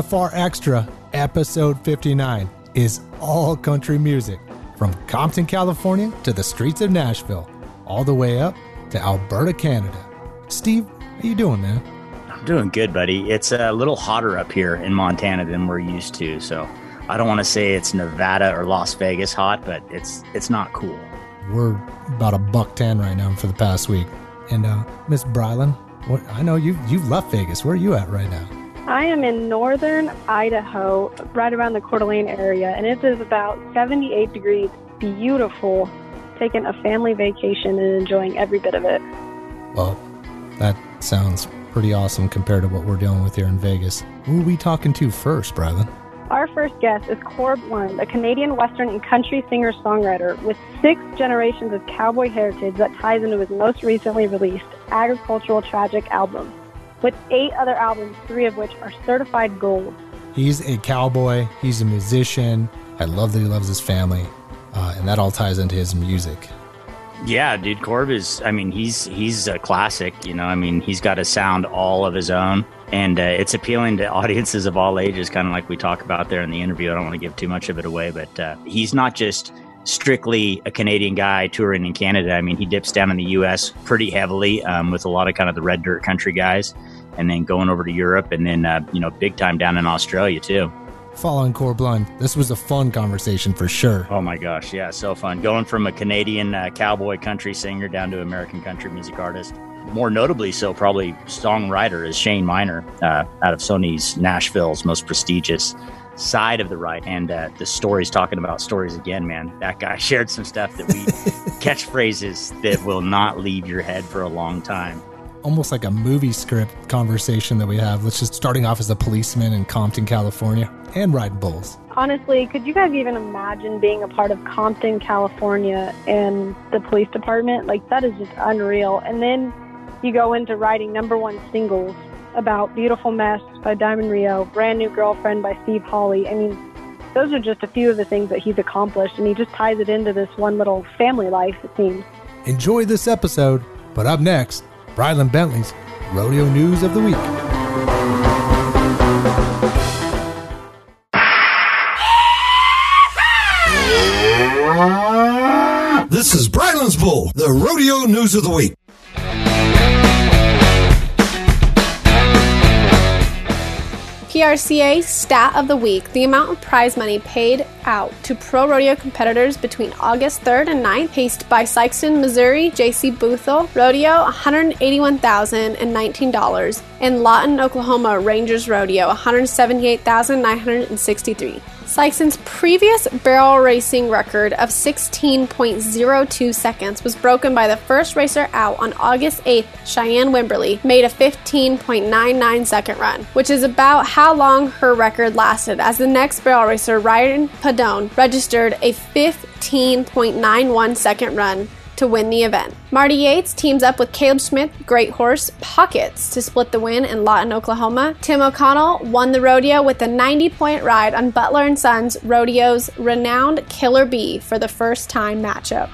NFR Extra, episode 59, is all country music from Compton, California to the streets of Nashville, all the way up to Alberta, Canada. Steve, how you doing, man? I'm doing good, buddy. It's a little hotter up here in Montana than we're used to, so I don't want to say it's Nevada or Las Vegas hot, but it's it's not cool. We're about a buck ten right now for the past week. And uh, Miss Brylan, what, I know you you've left Vegas. Where are you at right now? I am in northern Idaho, right around the Coeur d'Alene area, and it is about 78 degrees. Beautiful. Taking a family vacation and enjoying every bit of it. Well, that sounds pretty awesome compared to what we're dealing with here in Vegas. Who are we talking to first, Brylan? Our first guest is Corb Lund, a Canadian Western and country singer songwriter with six generations of cowboy heritage that ties into his most recently released Agricultural Tragic album with eight other albums, three of which are certified gold. He's a cowboy, he's a musician. I love that he loves his family, uh, and that all ties into his music. Yeah, dude, Corb is. I mean, he's he's a classic. You know, I mean, he's got a sound all of his own, and uh, it's appealing to audiences of all ages. Kind of like we talk about there in the interview. I don't want to give too much of it away, but uh, he's not just strictly a Canadian guy touring in Canada. I mean, he dips down in the U.S. pretty heavily um, with a lot of kind of the red dirt country guys, and then going over to Europe, and then uh, you know, big time down in Australia too. Following Corb Lund, this was a fun conversation for sure. Oh my gosh, yeah, so fun. Going from a Canadian uh, cowboy country singer down to American country music artist. More notably, so probably songwriter is Shane Minor uh, out of Sony's Nashville's most prestigious side of the right and uh, the stories talking about stories again man that guy shared some stuff that we catchphrases that will not leave your head for a long time Almost like a movie script conversation that we have. Let's just starting off as a policeman in Compton, California, and riding bulls. Honestly, could you guys even imagine being a part of Compton, California, and the police department? Like, that is just unreal. And then you go into writing number one singles about Beautiful Mess by Diamond Rio, Brand New Girlfriend by Steve Holy. I mean, those are just a few of the things that he's accomplished, and he just ties it into this one little family life, it seems. Enjoy this episode, but up next, Brylan Bentley's Rodeo News of the Week. This is Brylan's Bull, the rodeo news of the week. PRCA stat of the week the amount of prize money paid out to pro rodeo competitors between August 3rd and 9th, paced by Sikeston, Missouri, Jaycee Bootheel Rodeo, $181,019, and Lawton, Oklahoma Rangers Rodeo, $178,963. Sikeston's previous barrel racing record of 16.02 seconds was broken by the first racer out on August 8th. Cheyenne Wimberly made a 15.99 second run, which is about how long her record lasted, as the next barrel racer, Ryann Pedone, registered a 15.91 second run to win the event. Marty Yates teams up with Caleb Smith, Great Horse Pockets to split the win in Lawton, Oklahoma. Tim O'Connell won the rodeo with a 90 point ride on Butler and Sons Rodeo's renowned Killer Bee for the first time matchup.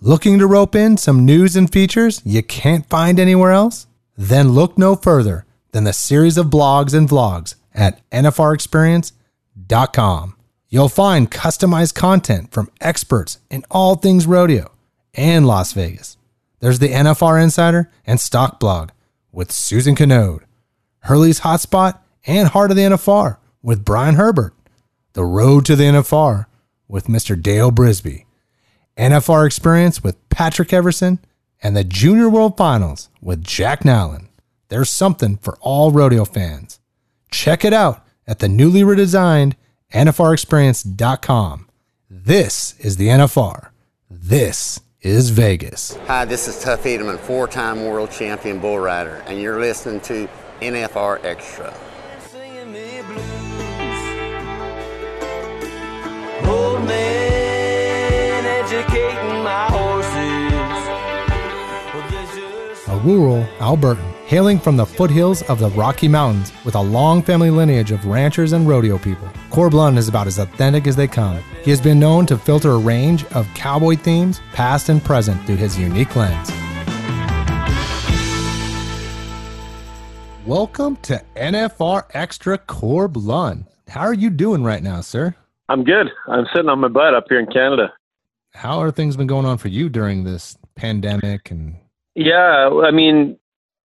Looking to rope in some news and features you can't find anywhere else? Then look no further than the series of blogs and vlogs at nfrexperience.com. You'll find customized content from experts in all things rodeo and Las Vegas. There's the NFR Insider and Stock Blog with Susan Kanode, Hurley's Hotspot and Heart of the NFR with Brian Herbert, The Road to the NFR with Mr. Dale Brisby, NFR Experience with Patrick Everson, and the Junior World Finals with Jack Nowlin. there's something for all rodeo fans. Check it out at the newly redesigned NFRexperience.com. This is the NFR. This is Vegas. Hi, this is Tuff Hedeman, four time world champion bull rider, and you're listening to NFR Extra. Old man educating my horses. A rural Albertan hailing from the foothills of the Rocky Mountains with a long family lineage of ranchers and rodeo people. Corb Lund is about as authentic as they come. He has been known to filter a range of cowboy themes, past and present, through his unique lens. Welcome to NFR Extra Corb Lund. How are you doing right now, sir? I'm good. I'm sitting on my butt up here in Canada. How are things been going on for you during this pandemic and Yeah, I mean,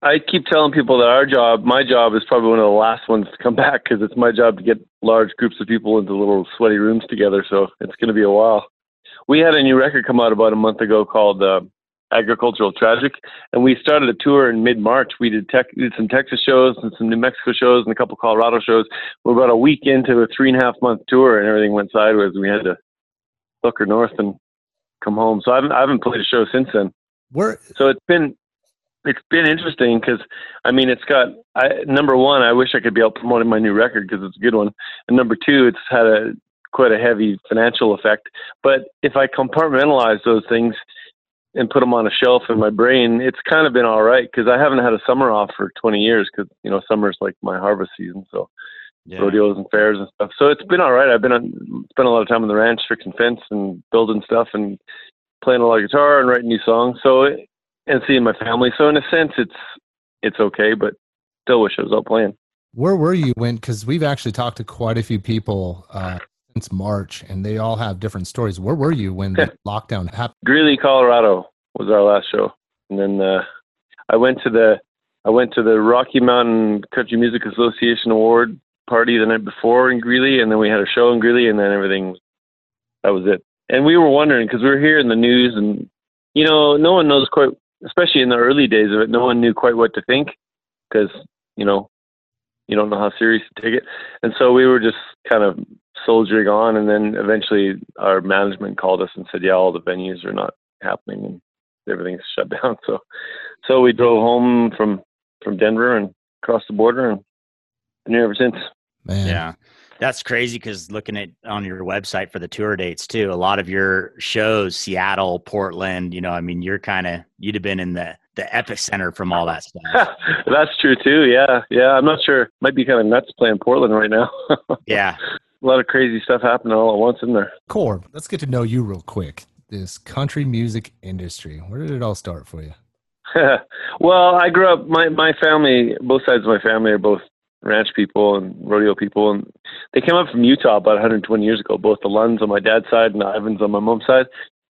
I keep telling people that our job, my job, is probably one of the last ones to come back because it's my job to get large groups of people into little sweaty rooms together. So it's going to be a while. We had a new record come out about a month ago called uh, Agricultural Tragic, and we started a tour in mid March. We did, tech, did some Texas shows and some New Mexico shows and a couple Colorado shows. We're about a week into a three and a half month tour, and everything went sideways. We had to her north and come home. So I haven't I haven't played a show since then. where So it's been it's been interesting because I mean it's got I, number one I wish I could be out promoting my new record because it's a good one, and number two it's had a quite a heavy financial effect. But if I compartmentalize those things and put them on a shelf in my brain, it's kind of been all right because I haven't had a summer off for 20 years because you know summer's like my harvest season, so Yeah. rodeos and fairs and stuff. So it's been all right. I've been on, spent a lot of time on the ranch fixing fence and building stuff and playing a lot of guitar and writing new songs. So and seeing my family. So in a sense, it's it's okay, but still wish I was out playing. where were you when because we've actually talked to quite a few people uh, since March and they all have different stories. Where were you when the lockdown happened? Greeley, Colorado was our last show, and then uh, I went to the I went to the Rocky Mountain Country Music Association award party the night before in Greeley, and then we had a show in Greeley, and then everything that was it. And we were wondering because we were hearing the news, and you know, no one knows quite, especially in the early days of it, no one knew quite what to think because you know you don't know how serious to take it, and so we were just kind of soldiering on, and then eventually our management called us and said, yeah, all the venues are not happening and everything's shut down. So, so we drove home from from Denver and across the border and been here ever since. Man, Yeah. That's crazy because looking at on your website for the tour dates too, a lot of your shows, Seattle, Portland, you know, I mean, you're kind of you'd have been in the the epicenter from all that stuff. That's true too. Yeah, yeah. I'm not sure. Might be kind of nuts playing Portland right now. yeah. A lot of crazy stuff happening all at once, isn't there? Corb, let's get to know you real quick. This country music industry, where did it all start for you? well, I grew up. My my family, both sides of my family, are both ranch people and rodeo people, and they came up from Utah about 120 years ago. Both the Lunds on my dad's side and the Ivans on my mom's side.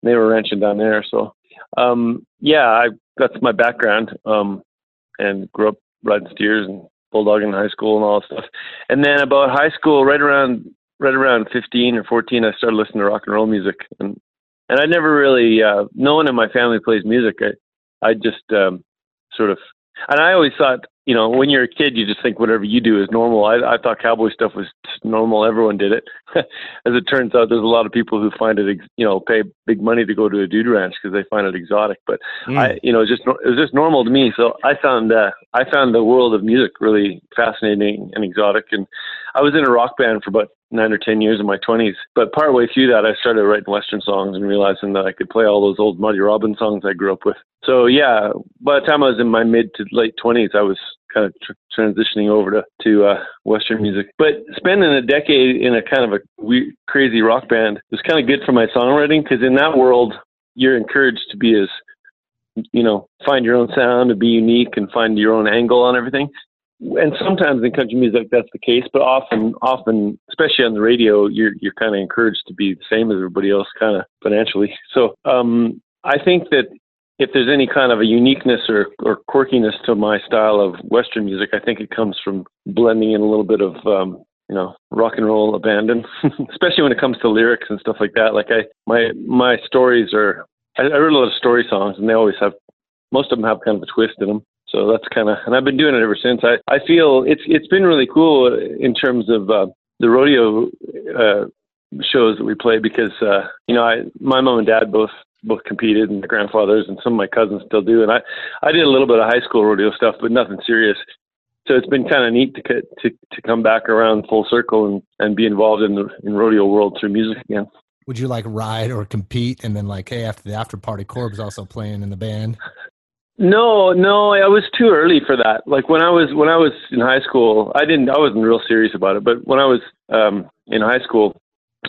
They were ranching down there. So, um, yeah, I that's my background. Um, and grew up riding steers and bulldogging in high school and all that stuff. And then about high school, right around right around 15 or 14, I started listening to rock and roll music, and and I never really. Uh, no one in my family plays music. I I just um, sort of, and I always thought, you know, when you're a kid, you just think whatever you do is normal. I, I thought cowboy stuff was normal. Everyone did it. As it turns out, there's a lot of people who find it, ex- you know, pay big money to go to a dude ranch because they find it exotic. But I, you know, it's just nor- it was just normal to me. So I found uh, I found the world of music really fascinating and exotic. And I was in a rock band for about nine or ten years in my twenties. But partway through that, I started writing western songs and realizing that I could play all those old Marty Robbins songs I grew up with. So yeah, by the time I was in my mid to late twenties, I was kind of tr- transitioning over to to uh, western music. But spending a decade in a kind of a weird, crazy rock band was kind of good for my songwriting because in that world, you're encouraged to be as you know, find your own sound and be unique and find your own angle on everything. And sometimes in country music that's the case, but often, often, especially on the radio, you're you're kind of encouraged to be the same as everybody else, kind of financially. So um, I think that if there's any kind of a uniqueness or, or quirkiness to my style of Western music, I think it comes from blending in a little bit of um, you know rock and roll abandon, especially when it comes to lyrics and stuff like that. Like I my my stories are I, I wrote a lot of story songs, and they always have most of them have kind of a twist in them. So that's kind of, and I've been doing it ever since. I I feel it's it's been really cool in terms of uh, the rodeo uh, shows that we play because uh, you know I my mom and dad both both competed and my grandfathers and some of my cousins still do and I I did a little bit of high school rodeo stuff but nothing serious so it's been kind of neat to to to come back around full circle and and be involved in the in rodeo world through music again. Would you like ride or compete and then like hey after the after party Corb's also playing in the band? No, no, I was too early for that. Like when I was when I was in high school, I didn't I wasn't real serious about it, but when I was um in high school,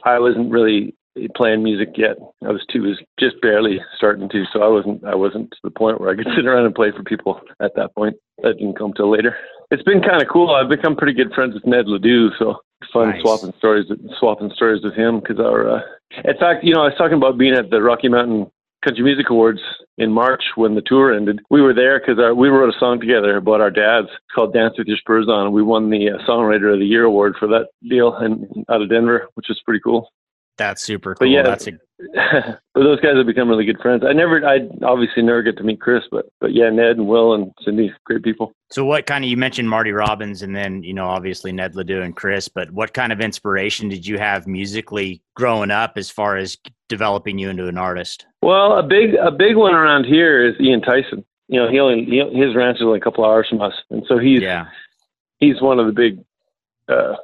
I wasn't really playing music yet. I was too was just barely starting to, so I wasn't I wasn't to the point where I could sit around and play for people at that point. That didn't come till later. It's been kind of cool. I've become pretty good friends with Ned Ledoux, so fun Nice. swapping stories swapping stories with him because our uh, in fact, you know, I was talking about being at the Rocky Mountain Country Music Awards in March when the tour ended. We were there because we wrote a song together about our dads called "Dance with Your Spurs On," and we won the uh, Songwriter of the Year award for that deal and out of Denver, which is pretty cool. That's super cool. But yeah, That's a but those guys have become really good friends. I never, I obviously never get to meet Chris, but but yeah, Ned and Will and Cindy, great people. So what kind of you mentioned Marty Robbins and then you know obviously Ned Ledoux and Chris, but what kind of inspiration did you have musically growing up as far as developing you into an artist? Well, a big a big one around here is Ian Tyson. You know, he only he, his ranch is only a couple hours from us, and so he's Yeah. he's one of the big, uh,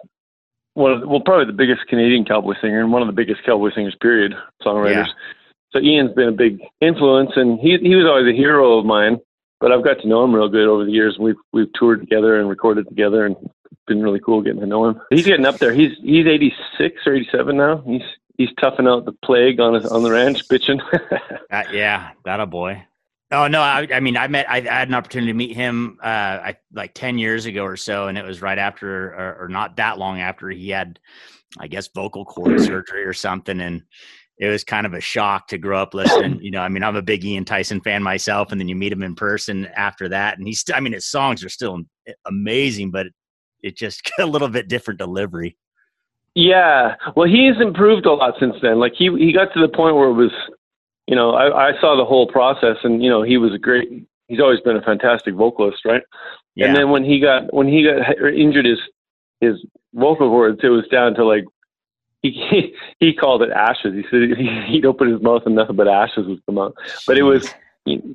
one of the, well probably the biggest Canadian cowboy singer and one of the biggest cowboy singers period songwriters. Yeah. So Ian's been a big influence, and he he was always a hero of mine. But I've got to know him real good over the years. We've we've toured together and recorded together, and it's been really cool getting to know him. He's getting up there. He's he's 86 or 87 now. He's he's toughing out the plague on his on the ranch, bitching. Uh, yeah, that a boy. Oh no, I, I mean, I met, I, I had an opportunity to meet him, uh, I, like ten years ago or so, and it was right after, or, or not that long after he had, I guess, vocal cord surgery or something, and it was kind of a shock to grow up listening. You know, I mean, I'm a big Ian Tyson fan myself, and then you meet him in person after that, and he's, I mean, his songs are still amazing, but it just a little bit different delivery. Yeah, well, he's improved a lot since then. Like he he got to the point where it was, you know, I, I saw the whole process, and you know, he was a great. He's always been a fantastic vocalist, right? Yeah. And then when he got when he got injured his his vocal cords, it was down to like he he, he called it ashes. He said he, he'd open his mouth and nothing but ashes would come out. But it was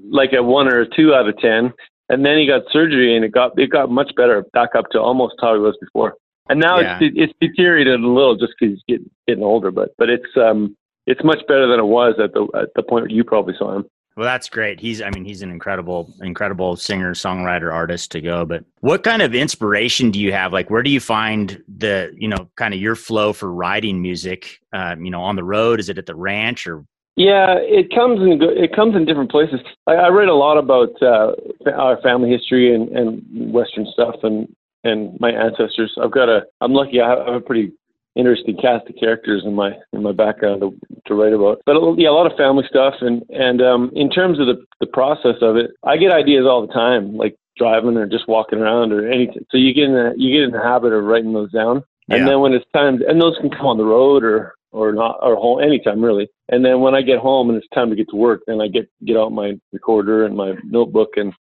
like a one or a two out of ten. And then he got surgery, and it got it got much better, back up to almost how he was before. And now Yeah. it's it's deteriorated a little just because he's getting getting older, but but it's um it's much better than it was at the at the point where you probably saw him. Well, that's great. He's, I mean, he's an incredible, incredible singer, songwriter, artist to go. But what kind of inspiration do you have? Like, where do you find the, you know, kind of your flow for writing music? Um, you know, on the road? Is it at the ranch or? Yeah, it comes in it comes in different places. I, I read a lot about uh, our family history and, and Western stuff and and my ancestors. I've got a I'm lucky. I have, a pretty interesting cast of characters in my in my background to, to write about. But yeah, a lot of family stuff and and um, in terms of the the process of it, I get ideas all the time, like driving or just walking around or anything. So you get in the you get in the habit of writing those down. Yeah. And then when it's time, and those can come on the road or or not or home anytime really. And then when I get home and it's time to get to work, then I get get out my recorder and my notebook and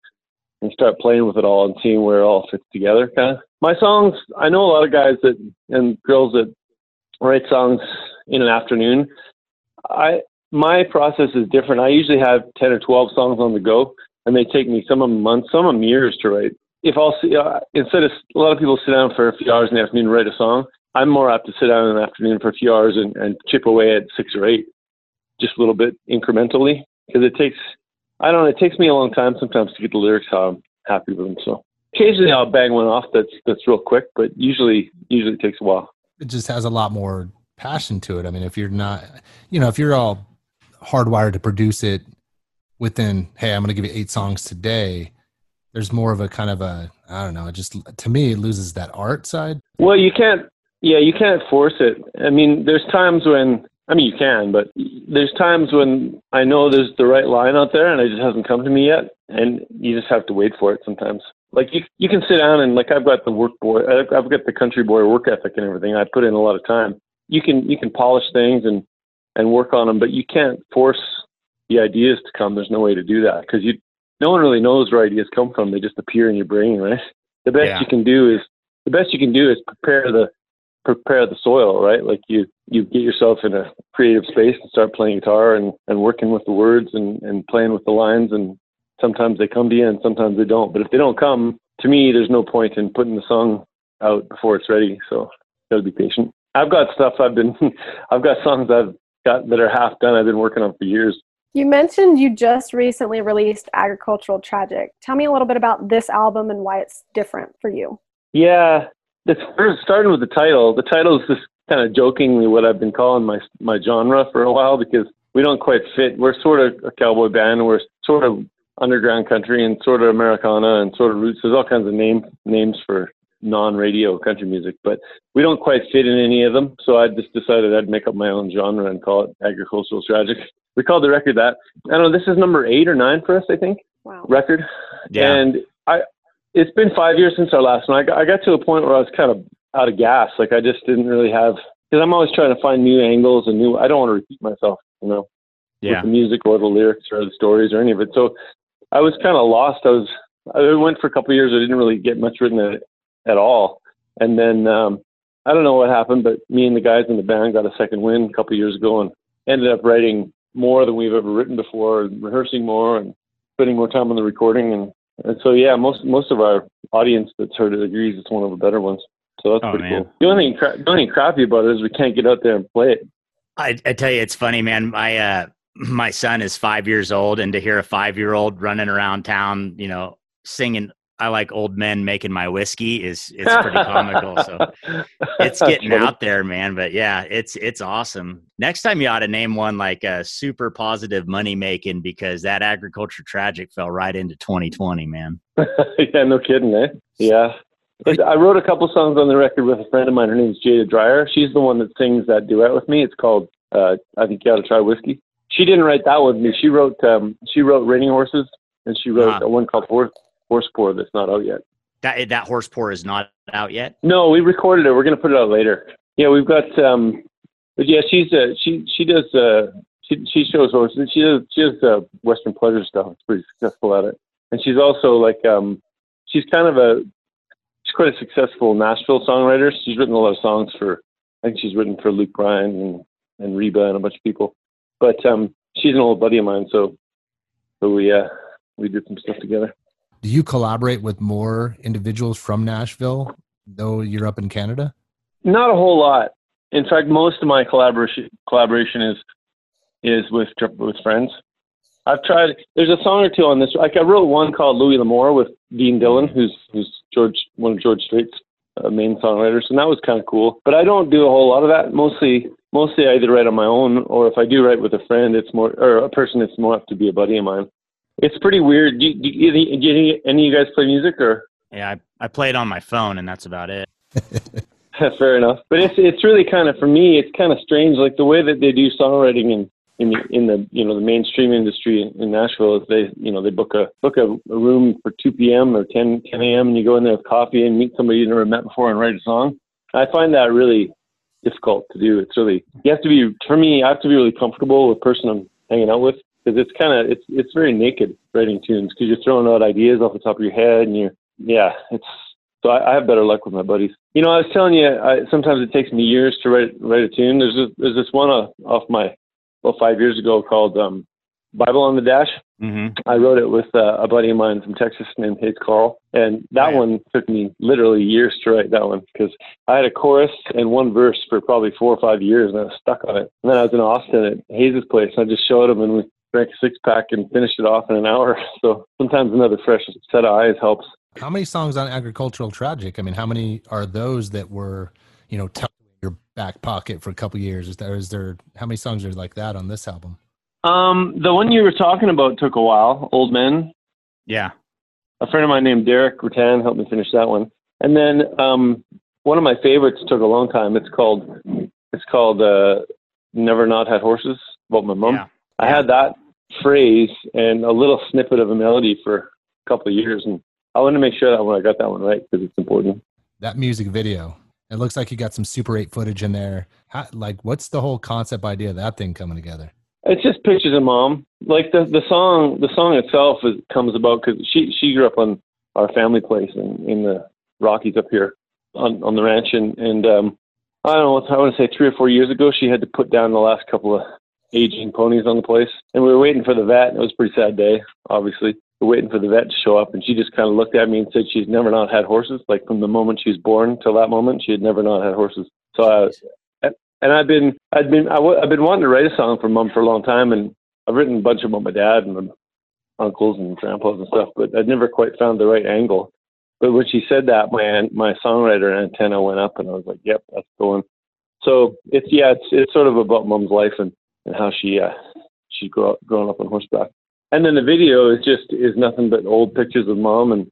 and start playing with it all and seeing where it all fits together. Kind of. My songs, I know a lot of guys that and girls that write songs in an afternoon. I my process is different. I usually have ten or twelve songs on the go, and they take me some of them months, some of them years to write. If I'll see, uh, instead of a lot of people sit down for a few hours in the afternoon and write a song, I'm more apt to sit down in the afternoon for a few hours and, and chip away at six or eight, just a little bit incrementally, because it takes I don't know, it takes me a long time sometimes to get the lyrics how I'm happy with them. So occasionally I'll bang one off that's that's real quick, but usually usually it takes a while. It just has a lot more passion to it. I mean, if you're not, you know, if you're all hardwired to produce it within, hey, I'm going to give you eight songs today. There's more of a kind of a, I don't know, it just to me it loses that art side. Well, you can't. Yeah, you can't force it. I mean, there's times when I mean you can, but there's times when I know there's the right line out there and it just hasn't come to me yet, and you just have to wait for it sometimes. Like you, you can sit down and like I've got the work boy, I've got the country boy work ethic and everything. I put in a lot of time. You can you can polish things and and work on them, but you can't force the ideas to come. There's no way to do that because you no one really knows where ideas come from. They just appear in your brain, right? The best Yeah. you can do is the best you can do is prepare the prepare the soil, right? Like you you get yourself in a creative space and start playing guitar and and working with the words and and playing with the lines and sometimes they come to you and sometimes they don't. But if they don't come, to me, there's no point in putting the song out before it's ready. So gotta be patient. I've got stuff I've been I've got songs I've got that are half done I've been working on for years. You mentioned you just recently released Agricultural Tragic. Tell me a little bit about this album and why it's different for you. Yeah, it's first starting with the title. The title is just kind of jokingly what I've been calling my my genre for a while because we don't quite fit. We're sort of a cowboy band. We're sort of underground country and sort of Americana and sort of roots. There's all kinds of name names for non-radio country music, but we don't quite fit in any of them. So I just decided I'd make up my own genre and call it agricultural tragic. We called the record that. I don't know. This is number eight or nine for us, I think Wow. record. Yeah. And I, it's been five years since our last one. I got, I got to a point where I was kind of out of gas. Like I just didn't really have, because I'm always trying to find new angles and new. I don't want to repeat myself, you know, Yeah. with the music or the lyrics or the stories or any of it. So I was kind of lost. I was. I went for a couple of years. I didn't really get much written at, at all. And then um, I don't know what happened, but me and the guys in the band got a second win a couple of years ago and ended up writing more than we've ever written before, and rehearsing more and spending more time on the recording. And, and so, yeah, most most of our audience that's heard it agrees it's one of the better ones. So that's Oh, pretty man. cool. The only thing, cra- the only thing crappy about it is we can't get out there and play it. I, I tell you, it's funny, man. My uh, my son is five years old, and to hear a five year old running around town, you know, singing "I like old men making my whiskey" is it's pretty comical. So it's getting out there, man. But yeah, it's it's awesome. Next time you ought to name one like a super positive money making because that agriculture tragic fell right into 2020, man. yeah, no kidding, eh? Yeah. I wrote a couple songs on the record with a friend of mine. Her name's Jaida Dreyer. She's the one that sings that duet with me. It's called uh, "I Think You Ought to Try Whiskey." She didn't write that one with me. She wrote um, she wrote "Raining Horses" and she wrote a one called "Horse Horse Pour" that's not out yet. That that horse pour is not out yet. No, we recorded it. We're gonna put it out later. Yeah, we've got. um But yeah, she's uh, she she does uh she she shows horses. She does she does uh, Western pleasure stuff. She's pretty successful at it, and she's also like um she's kind of a she's quite a successful Nashville songwriter. She's written a lot of songs for I think she's written for Luke Bryan and and Reba and a bunch of people. But um she's an old buddy of mine, so so we uh we did some stuff together. Do you collaborate with more individuals from Nashville, though you're up in Canada? Not a whole lot. In fact, most of my collaboration collaboration is is with with friends. I've tried. There's a song or two on this. Like I wrote one called Louis L'Amour with Dean Dillon, who's who's George one of George Strait's uh, main songwriters, and that was kind of cool. But I don't do a whole lot of that. Mostly, mostly I either write on my own, or if I do write with a friend, it's more or a person. It's more have to be a buddy of mine. It's pretty weird. Do, you- do, you- do, you- do any of you guys play music or? Yeah, I, I play it on my phone, and that's about it. Fair enough. But it's it's really kind of for me. It's kind of strange, like the way that they do songwriting in in the, in the you know the mainstream industry in, in Nashville is they you know they book a book a, a room for 2 p.m. or 10 10 a.m. and you go in there with coffee and meet somebody you never met before and write a song. I find that really difficult to do. It's really you have to be for me. I have to be really comfortable with the person I'm hanging out with because it's kind of it's it's very naked writing tunes because you're throwing out ideas off the top of your head and you're yeah it's so I, I have better luck with my buddies. You know, I was telling you, I, sometimes it takes me years to write write a tune. There's this, there's this one off, off my well five years ago called um, Bible on the Dash. Mm-hmm. I wrote it with uh, a buddy of mine from Texas named Hayes Carll, and that one took me literally years to write that one because I had a chorus and one verse for probably four or five years, and I was stuck on it. And then I was in Austin at Hayes' place, and I just showed him, and we drank a six pack and finished it off in an hour. So sometimes another fresh set of eyes helps. How many songs on Agricultural Tragic? I mean, how many are those that were, you know, tucked in your back pocket for a couple years? Is there, is there, how many songs are like that on this album? Um, the one you were talking about took a while. Old Men. Yeah. A friend of mine named Derek Rutan helped me finish that one. And then um, one of my favorites took a long time. It's called it's called uh, Never Not Had Horses about my mom. Yeah. I had that phrase and a little snippet of a melody for a couple of years, and I wanted to make sure that when I got that one right because it's important. That music video. It looks like you got some Super 8 footage in there. How, like, what's the whole concept idea of that thing coming together? It's just pictures of mom. Like the the song, the song itself is, comes about because she she grew up on our family place in in the Rockies up here on on the ranch, and and um, I don't know. I want to say three or four years ago, she had to put down the last couple of aging ponies on the place, and we were waiting for the vet. And it was a pretty sad day, obviously. We're waiting for the vet to show up, and she just kind of looked at me and said she's never not had horses. Like from the moment she was born till that moment, she had never not had horses. So uh, I was, and I've been I've been I w- I've been wanting to write a song for mom for a long time, and I've written a bunch of about my dad and my uncles and grandpas and stuff, but I'd never quite found the right angle. But when she said that, my my songwriter antenna went up, and I was like, "Yep, that's the one." So it's yeah, it's it's sort of about mom's life and and how she uh, she grew up, growing up on horseback. And then the video is just is nothing but old pictures of mom and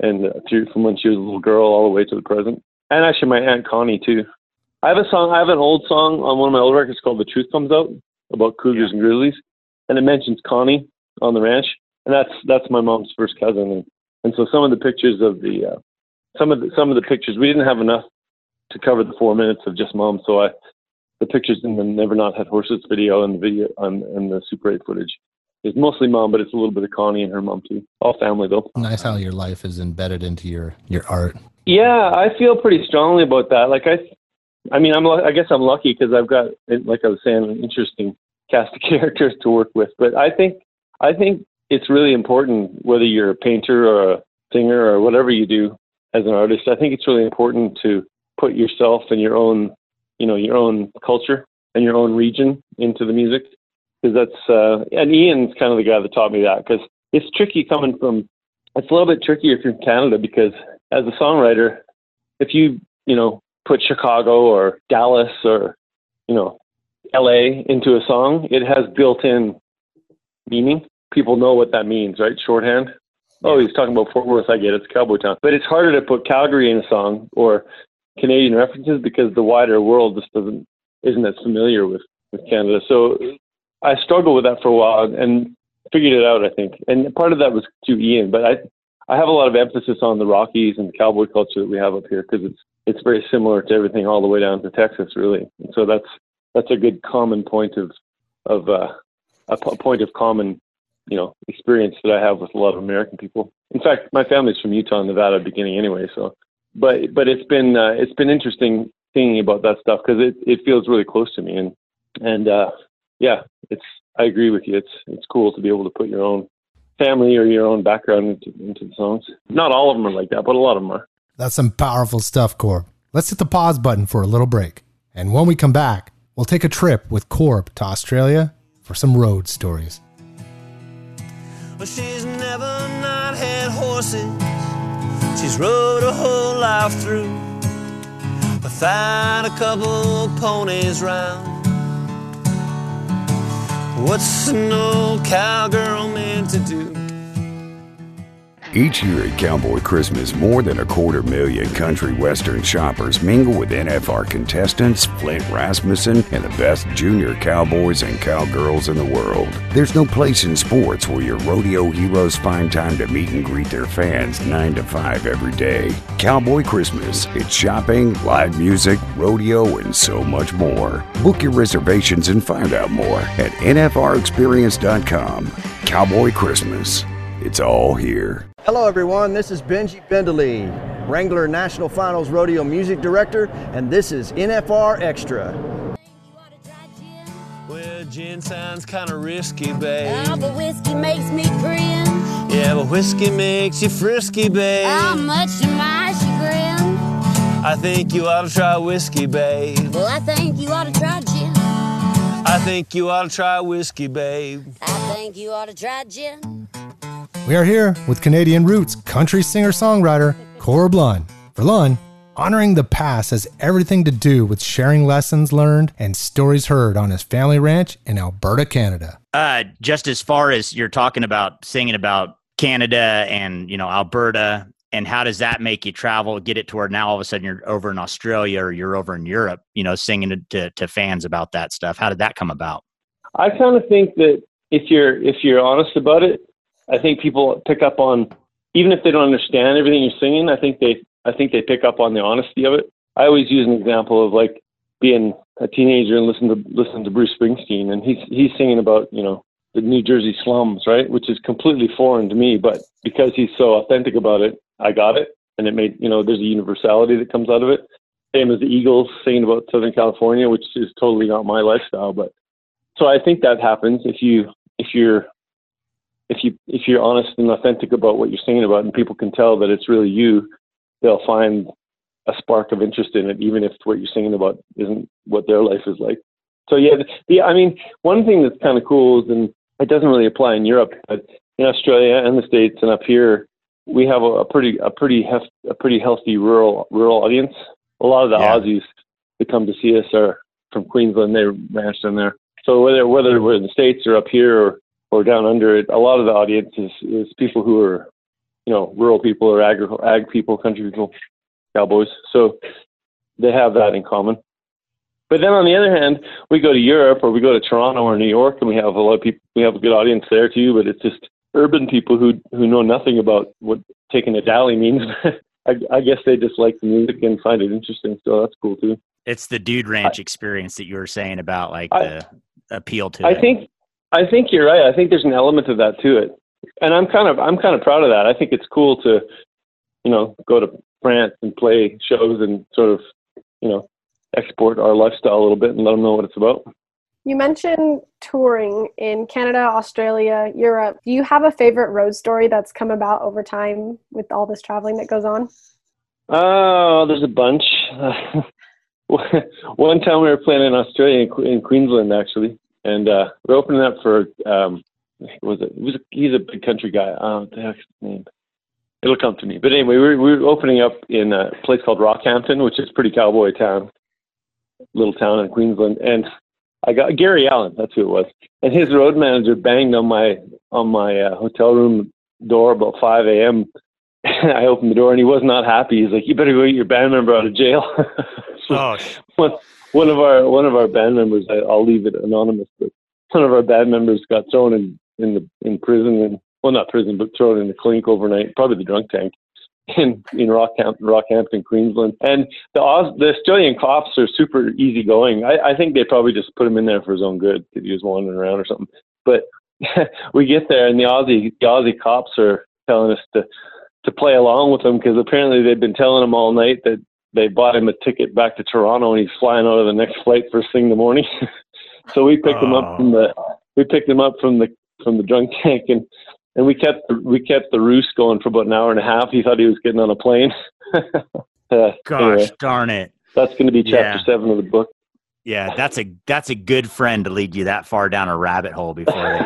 and through from when she was a little girl all the way to the present. And actually, my aunt Connie too. I have a song. I have an old song on one of my old records called "The Truth Comes Out" about cougars and grizzlies, and it mentions Connie on the ranch, and that's that's my mom's first cousin. And, and so some of the pictures of the uh, some of the some of the pictures we didn't have enough to cover the four minutes of just mom, so I the pictures in the Never Not Had Horses video and the video on and the Super 8 footage is mostly mom, but it's a little bit of Connie and her mom too. All family though. Nice how your life is embedded into your your art. Yeah, I feel pretty strongly about that. Like I, I mean, I'm I guess I'm lucky because I've got like I was saying, an interesting cast of characters to work with. But I think I think it's really important whether you're a painter or a singer or whatever you do as an artist. I think it's really important to put yourself and your own, you know, your own culture and your own region into the music because that's uh, and Ian's kind of the guy that taught me that because it's tricky coming from. It's a little bit trickier if you're in Canada because as a songwriter, if you you know put Chicago or Dallas or you know L.A. into a song, it has built-in meaning. People know what that means, right? Shorthand. Oh, he's talking about Fort Worth. I get it. It's cowboy town. But it's harder to put Calgary in a song or Canadian references because the wider world just doesn't isn't as familiar with with Canada. So I struggled with that for a while and figured it out. I think, and part of that was to Ian, but I I have a lot of emphasis on the Rockies and the cowboy culture that we have up here because it's it's very similar to everything all the way down to Texas, really. And so that's that's a good common point of of uh, a p- point of common you know experience that I have with a lot of American people. In fact, my family's from Utah and Nevada beginning anyway, so but but it's been uh, it's been interesting thinking about that stuff because it it feels really close to me and and uh, yeah, it's I agree with you. It's it's cool to be able to put your own family or your own background into, into the songs. Not all of them are like that, but a lot of them are. That's some powerful stuff, Corb. Let's hit the pause button for a little break. And when we come back, we'll take a trip with Corb to Australia for some road stories. Well, she's never not had horses. She's rode a whole life through I without a couple ponies round. What's an old cowgirl meant to do? Each year at Cowboy Christmas, more than a quarter million country western shoppers mingle with NFR contestants Flint Rasmussen and the best junior cowboys and cowgirls in the world. There's no place in sports where your rodeo heroes find time to meet and greet their fans 9 to 5 every day. Cowboy Christmas. It's shopping, live music, rodeo, and so much more. Book your reservations and find out more at NFRExperience.com. Cowboy Christmas. It's all here. Hello, everyone. This is Benje Bendele, Wrangler National Finals Rodeo Music Director, and this is NFR Extra. Well, gin sounds kind of risky, babe. Oh, but whiskey makes me cringe. Yeah, but whiskey makes you frisky, babe. How much to my chagrin? I think you ought to try whiskey, babe. Well, I think you ought to try gin. I think you ought to try whiskey, babe. I think you ought to try gin. We are here with Canadian roots country singer songwriter Corb Lund. For Lund, honoring the past has everything to do with sharing lessons learned and stories heard on his family ranch in Alberta, Canada. Uh, just as far as you're talking about singing about Canada and you know Alberta, and how does that make you travel? Get it to where now all of a sudden you're over in Australia or you're over in Europe, you know, singing to, to, to fans about that stuff. How did that come about? I kind of think that if you're if you're honest about it, I think people pick up on even if they don't understand everything you're singing. I think they I think they pick up on the honesty of it. I always use an example of like being a teenager and listened to listen to Bruce Springsteen, and he's he's singing about you know the New Jersey slums, right? Which is completely foreign to me, but because he's so authentic about it, I got it, and it made you know there's a universality that comes out of it. Same as the Eagles singing about Southern California, which is totally not my lifestyle, but so I think that happens if you if you're if you if you're honest and authentic about what you're singing about, and people can tell that it's really you, they'll find a spark of interest in it, even if what you're singing about isn't what their life is like. So yeah, the, the I mean, one thing that's kind of cool is, and it doesn't really apply in Europe, but in Australia and the states and up here, we have a, a pretty a pretty hef, a pretty healthy rural rural audience. A lot of the Yeah. Aussies that come to see us are from Queensland. They're ranched in there. So whether whether we're in the states or up here or or down under it, a lot of the audience is, is people who are, you know, rural people or ag ag people, country people, cowboys. So they have that in common. But then on the other hand, we go to Europe or we go to Toronto or New York, and we have a lot of people. We have a good audience there too. But it's just urban people who who know nothing about what taking a dally means. I, I guess they just like the music and find it interesting. So that's cool too. It's the dude ranch experience that you were saying about like I- the appeal to I it. think I think you're right. I think there's an element of that to it, and I'm kind of I'm kind of proud of that. I think it's cool to, you know, go to France and play shows and sort of, you know, export our lifestyle a little bit and let them know what it's about. You mentioned touring in Canada, Australia, Europe. Do you have a favorite road story that's come about over time with all this traveling that goes on? Oh, there's a bunch. One time we were playing in Australia, in, in Queensland actually, and uh, we're opening up for um, was it? it was a, he's a big country guy. What the heck's his name? It'll come to me. But anyway, we're, we were opening up in a place called Rockhampton, which is a pretty cowboy town, little town in Queensland, and I got Gary Allan. That's who it was, and his road manager banged on my on my uh, hotel room door about 5 a.m. I opened the door and he was not happy. He's like, "You better go get your band member out of jail." So Oh, one, one of our one of our band members, I, I'll leave it anonymous, but one of our band members got thrown in in the in prison and well, not prison, but thrown in the clink overnight, probably the drunk tank in in Rockhampton, Rockhampton, Queensland. And the the Australian cops are super easygoing. I, I think they probably just put him in there for his own good because he was wandering around or something. But we get there and the Aussie the Aussie cops are telling us to to play along with them because apparently they've been telling him all night that they bought him a ticket back to Toronto and he's flying out of the next flight first thing in the morning. so we picked him up from the we picked him up from the from the drunk tank and and we kept the, we kept the roost going for about an hour and a half. He thought he was getting on a plane. uh, Gosh anyway, darn it. that's going to be chapter Yeah. seven of the book. Yeah, that's a that's a good friend to lead you that far down a rabbit hole before they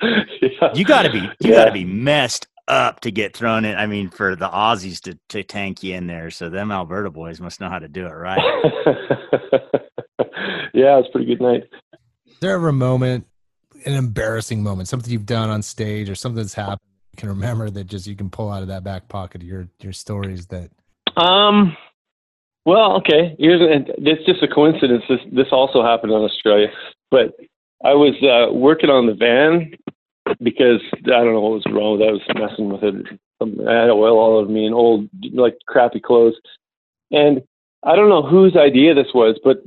You got to be you Yeah. got to be messed up to get thrown in. I mean, for the Aussies to, to tank you in there. So them Alberta boys must know how to do it right. yeah, it's a pretty good night. Is there ever a moment, an embarrassing moment, something you've done on stage or something that's happened you can remember that just you can pull out of that back pocket of your your stories that Um. Well, okay. Here's it's just a coincidence. This this also happened in Australia, but I was uh, working on the van because I don't know what was wrong with it. I was messing with it. Um, I had oil all over me and old like crappy clothes, and I don't know whose idea this was, but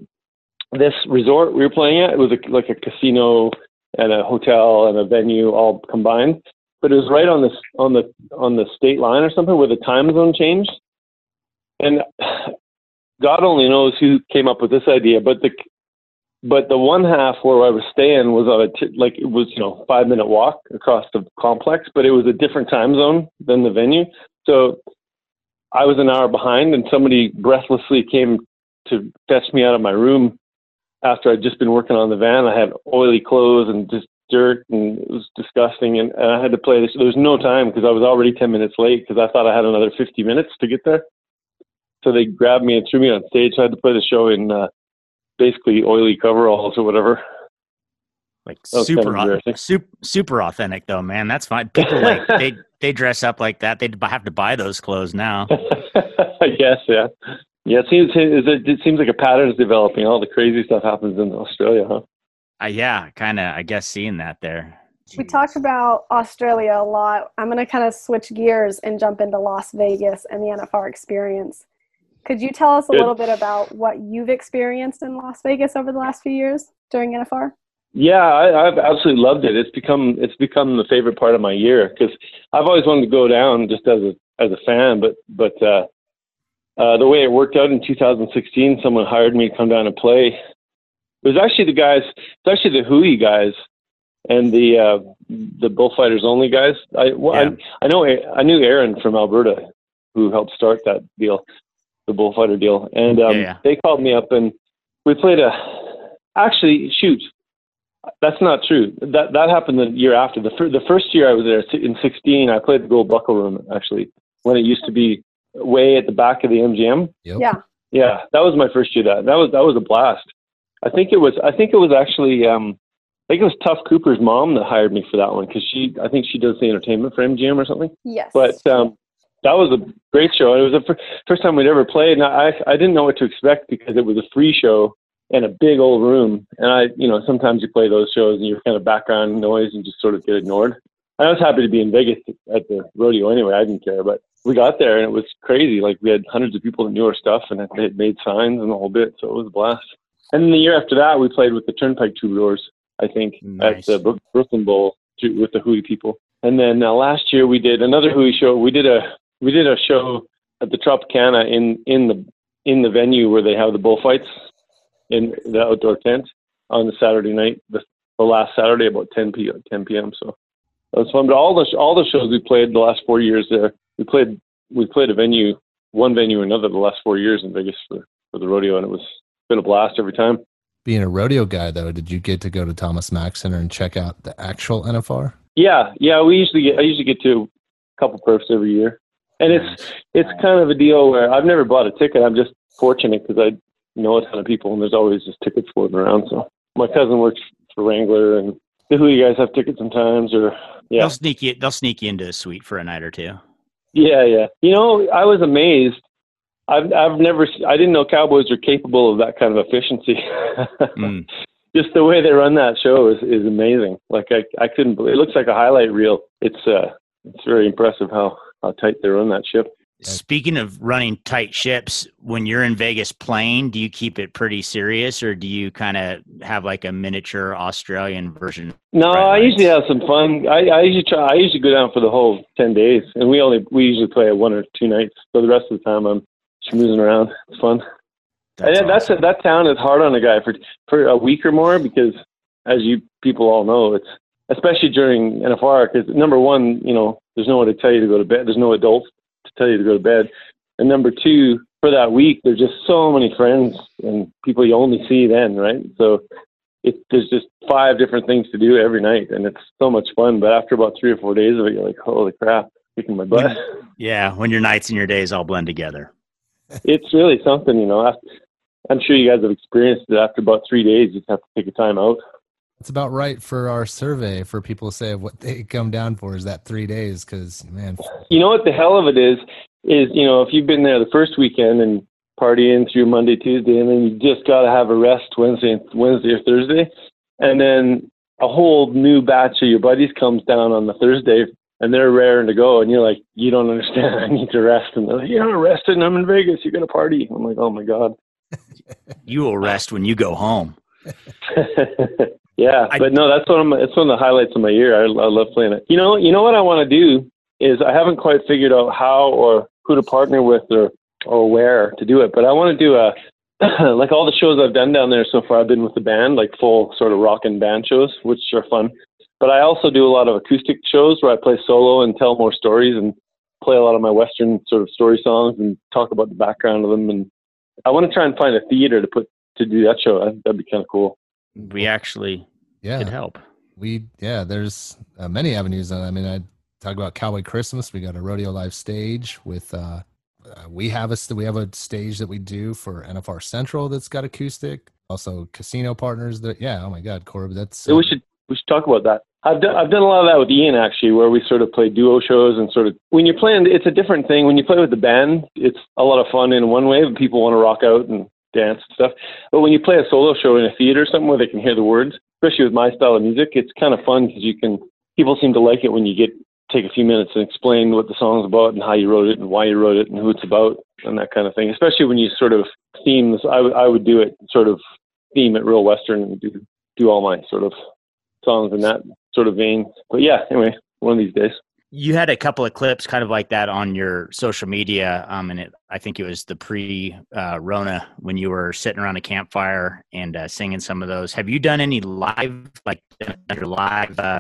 this resort we were playing at it was a, like a casino and a hotel and a venue all combined, but it was right on the on the on the state line or something where the time zone changed. And God only knows who came up with this idea, but the but the one half where I was staying was on a t- like it was you know five minute walk across the complex, but it was a different time zone than the venue. So I was an hour behind, and somebody breathlessly came to fetch me out of my room after I'd just been working on the van. I had oily clothes and just dirt, and it was disgusting. And, and I had to play this. There was no time because I was already ten minutes late because I thought I had another fifty minutes to get there. So they grabbed me and threw me on stage. I had to play the show in uh, basically oily coveralls or whatever. Like super, kind of super, super authentic though, man. That's fine. People like they they dress up like that. They have to buy those clothes now. I guess, yeah. Yeah, it seems it, it seems like a pattern is developing. All the crazy stuff happens in Australia, huh? Uh, yeah, kind of. I guess seeing that there. We talk about Australia a lot. I'm going to kind of switch gears and jump into Las Vegas and the NFR experience. Could you tell us a Good. little bit about what you've experienced in Las Vegas over the last few years during NFR? Yeah, I, I've absolutely loved it. It's become it's become the favorite part of my year because I've always wanted to go down just as a as a fan, but but uh, uh, the way it worked out in 2016, someone hired me to come down and play. It was actually the guys. It's actually the Hooey guys and the uh, the bullfighters only guys. I, well, Yeah. I I know I knew Aaron from Alberta, who helped start that deal, the bullfighter deal, and um, Yeah, yeah. they called me up and we played a. Actually, shoot, that's not true. That that happened the year after. The fir- the first year I was there in 16, I played the Gold Buckle Room actually when it used to be way at the back of the MGM. Yeah. Yeah, that was my first year. That that was that was a blast. I think it was. I think it was actually. Um, I think it was Tuf Cooper's mom that hired me for that one because she. I think she does the entertainment for MGM or something. Yes. But um, that was a great show. It was the first time we'd ever played, and I I didn't know what to expect because it was a free show in a big old room. And I, you know, sometimes you play those shows and you're kind of background noise and just sort of get ignored. And I was happy to be in Vegas at the rodeo anyway. I didn't care, but we got there and it was crazy. Like we had hundreds of people that knew our stuff and they had made signs and the whole bit. So it was a blast. And then the year after that, we played with the Turnpike Troubadours, I think, Nice. at the Brooklyn Bowl with the Hooey people. And then uh, last year we did another Hooey show. We did a we did a show at the Tropicana in in the in the venue where they have the bullfights in the outdoor tent on the Saturday night, the, the last Saturday about 10 p 10 p.m. So that was fun. But all the all the shows we played the last four years there, we played we played a venue, one venue or another, the last four years in Vegas for, for the rodeo, and it was been a blast every time. Being a rodeo guy, though, did you get to go to Thomas Mack Center and check out the actual NFR? Yeah, yeah. We usually get I usually get to a couple perfs every year, and it's it's kind of a deal where I've never bought a ticket. I'm just fortunate because I know a ton of people, and there's always just tickets floating around. So my cousin works for Wrangler, and the Hooey guys have tickets sometimes, or yeah, They'll sneak you. They'll sneak you into a suite for a night or two. yeah, yeah. You know, I was amazed. I've I've never I didn't know Cowboys are capable of that kind of efficiency. Mm. Just the way they run that show is is amazing. Like I I couldn't believe it looks like a highlight reel. It's uh it's very impressive how how tight they run that ship. Speaking of running tight ships, when you're in Vegas playing, do you keep it pretty serious, or do you kind of have like a miniature Australian version? No, I usually have some fun. I, I usually try. I usually go down for the whole ten days, and we only we usually play at one or two nights. So the rest of the time, I'm schmoozing around. It's fun. That's and that's that town is hard on a guy for for a week or more because, as you people all know, it's especially during NFR because number one, you know, there's no one to tell you to go to bed. There's no adults to tell you to go to bed, and number two, for that week, there's just so many friends and people you only see then, right? So it, there's just five different things to do every night, and it's so much fun. But after about three or four days of it, you're like, holy crap, kicking my butt. Yeah, when your nights and your days all blend together. it's really something, you know. I'm sure you guys have experienced it. After about three days, you just have to take a time out. It's about right for our survey for people to say what they come down for is that three days because man, You know what the hell of it is? Is you know if you've been there the first weekend and partying through Monday, Tuesday, and then you just got to have a rest Wednesday, Wednesday or Thursday, and then a whole new batch of your buddies comes down on the Thursday, and they're raring to go, and you're like, you don't understand. I need to rest, and they're like, you're not resting. I'm in Vegas. You're gonna party. I'm like, oh my god. You will rest when you go home. yeah, but no, that's one of my it's one of the highlights of my year. I, I love playing it. You know, you know what I want to do is I haven't quite figured out how or who to partner with or or where to do it, but I want to do a like all the shows I've done down there so far. I've been with the band, like full sort of rock and band shows, which are fun. But I also do a lot of acoustic shows where I play solo and tell more stories and play a lot of my Western sort of story songs and talk about the background of them. And I want to try and find a theater to put to do that show. That'd be kind of cool. We actually yeah, could help. we yeah, there's uh, many avenues. I mean, I talk about Cowboy Christmas. We got a rodeo live stage with. uh uh, we have a st- we have a stage that we do for NFR Central that's got acoustic. Also, casino partners. That yeah. Oh my God, Corb, that's So we should we should talk about that. I've done I've done a lot of that with Ian actually, where we sort of play duo shows and sort of when you're playing, it's a different thing. When you play with the band, it's a lot of fun in one way, but people want to rock out and dance and stuff. But when you play a solo show in a theater, or something where they can hear the words, especially with my style of music, it's kind of fun because you can people seem to like it when you get take a few minutes and explain what the song's about and how you wrote it and why you wrote it and who it's about and that kind of thing. Especially when you sort of theme this, I, w- I would do it sort of theme it real Western and do, do all my sort of songs in that sort of vein. But yeah, anyway, one of these days. You had a couple of clips kind of like that on your social media, um, and it, I think it was the pre-Rona uh, when you were sitting around a campfire and uh, singing some of those. Have you done any live, like your live uh,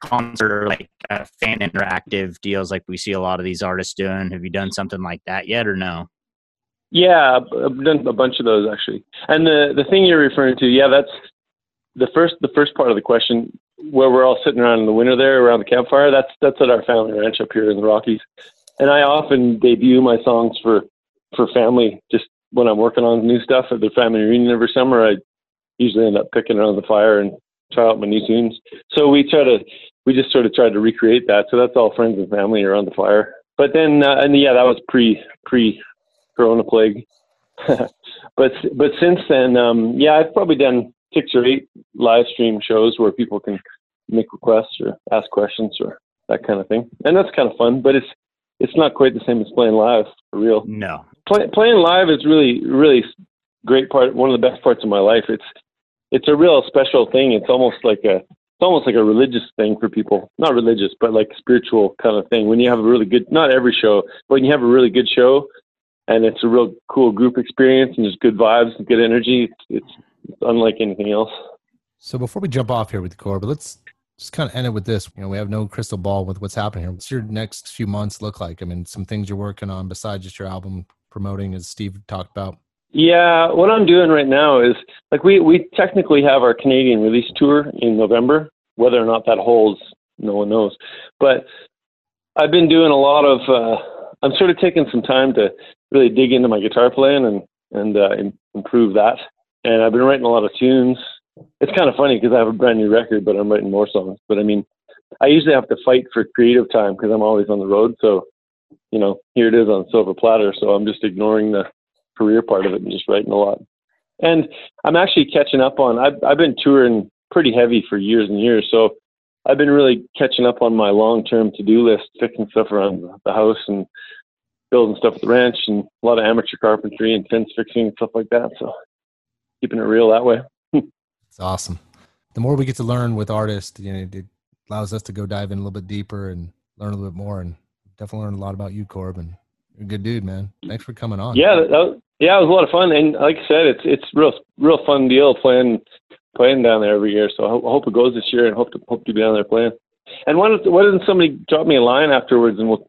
concert like uh, fan interactive deals like we see a lot of these artists doing? Have you done something like that yet, or no? Yeah, I've done a bunch of those actually. And the the thing you're referring to, yeah, that's the first the first part of the question where we're all sitting around in the winter there around the campfire. That's that's at our family ranch up here in the Rockies. And I often debut my songs for for family just when I'm working on new stuff at the family reunion every summer. I usually end up picking around the fire and try out my new tunes. So we try to we just sort of tried to recreate that. So that's all friends and family around the fire. But then uh, and yeah, that was pre pre Corona plague. but but since then, um, yeah, I've probably done six or eight live stream shows where people can make requests or ask questions or that kind of thing, and that's kind of fun. But it's it's not quite the same as playing live for real. No, Play, playing live is really really great part. One of the best parts of my life. It's it's a real special thing. It's almost like a it's almost like a religious thing for people. Not religious, but like spiritual kind of thing. When you have a really good, not every show, but when you have a really good show, and it's a real cool group experience, and there's good vibes and good energy. It's, it's it's unlike anything else. So before we jump off here with the core, but let's just kind of end it with this. You know, we have no crystal ball with what's happening here. What's your next few months look like? I mean, some things you're working on besides just your album promoting, as Steve talked about. Yeah, what I'm doing right now is like we we technically have our Canadian release tour in November. Whether or not that holds, no one knows. But I've been doing a lot of. Uh, I'm sort of taking some time to really dig into my guitar playing and and uh, improve that and I've been writing a lot of tunes. It's kind of funny because I have a brand new record, but I'm writing more songs. But I mean, I usually have to fight for creative time because I'm always on the road. So, you know, here it is on silver platter. So I'm just ignoring the career part of it and just writing a lot. And I'm actually catching up on. I've I've been touring pretty heavy for years and years. So I've been really catching up on my long-term to-do list, fixing stuff around the house and building stuff at the ranch, and a lot of amateur carpentry and fence fixing and stuff like that. So keeping it real that way. it's awesome. The more we get to learn with artists, you know, it allows us to go dive in a little bit deeper and learn a little bit more. And definitely learned a lot about you, Corbin. You're a good dude, man. Thanks for coming on. Yeah, that, was, yeah, it was a lot of fun. And like I said, it's it's real real fun deal playing playing down there every year. So I hope, I hope it goes this year, and hope to hope to be down there playing. And why doesn't why doesn't somebody drop me a line afterwards, and we'll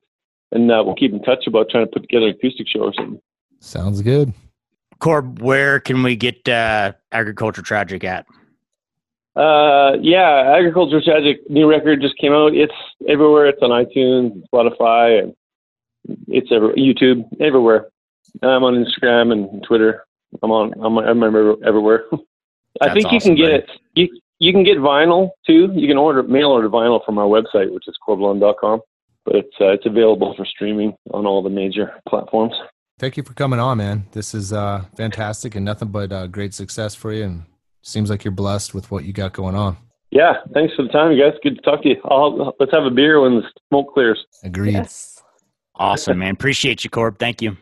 and uh, we'll keep in touch about trying to put together an acoustic show or something. Sounds good. Corb, where can we get uh, Agriculture Tragic at? Uh, yeah, Agriculture Tragic new record just came out. It's everywhere. It's on iTunes, Spotify, and it's ever YouTube, everywhere. I'm on Instagram and Twitter. I'm on. I'm, I'm everywhere. I think you can get it. You you can get vinyl too. You can order mail order vinyl from our website, which is corblund.com. But it's uh, it's available for streaming on all the major platforms thank you for coming on, man. This is uh, fantastic and nothing but uh, great success for you. And seems like you're blessed with what you got going on. Yeah, thanks for the time, you guys. Good to talk to you. I'll, let's have a beer when the smoke clears. Agreed. Yes. Awesome, man. Appreciate you, Corb. Thank you.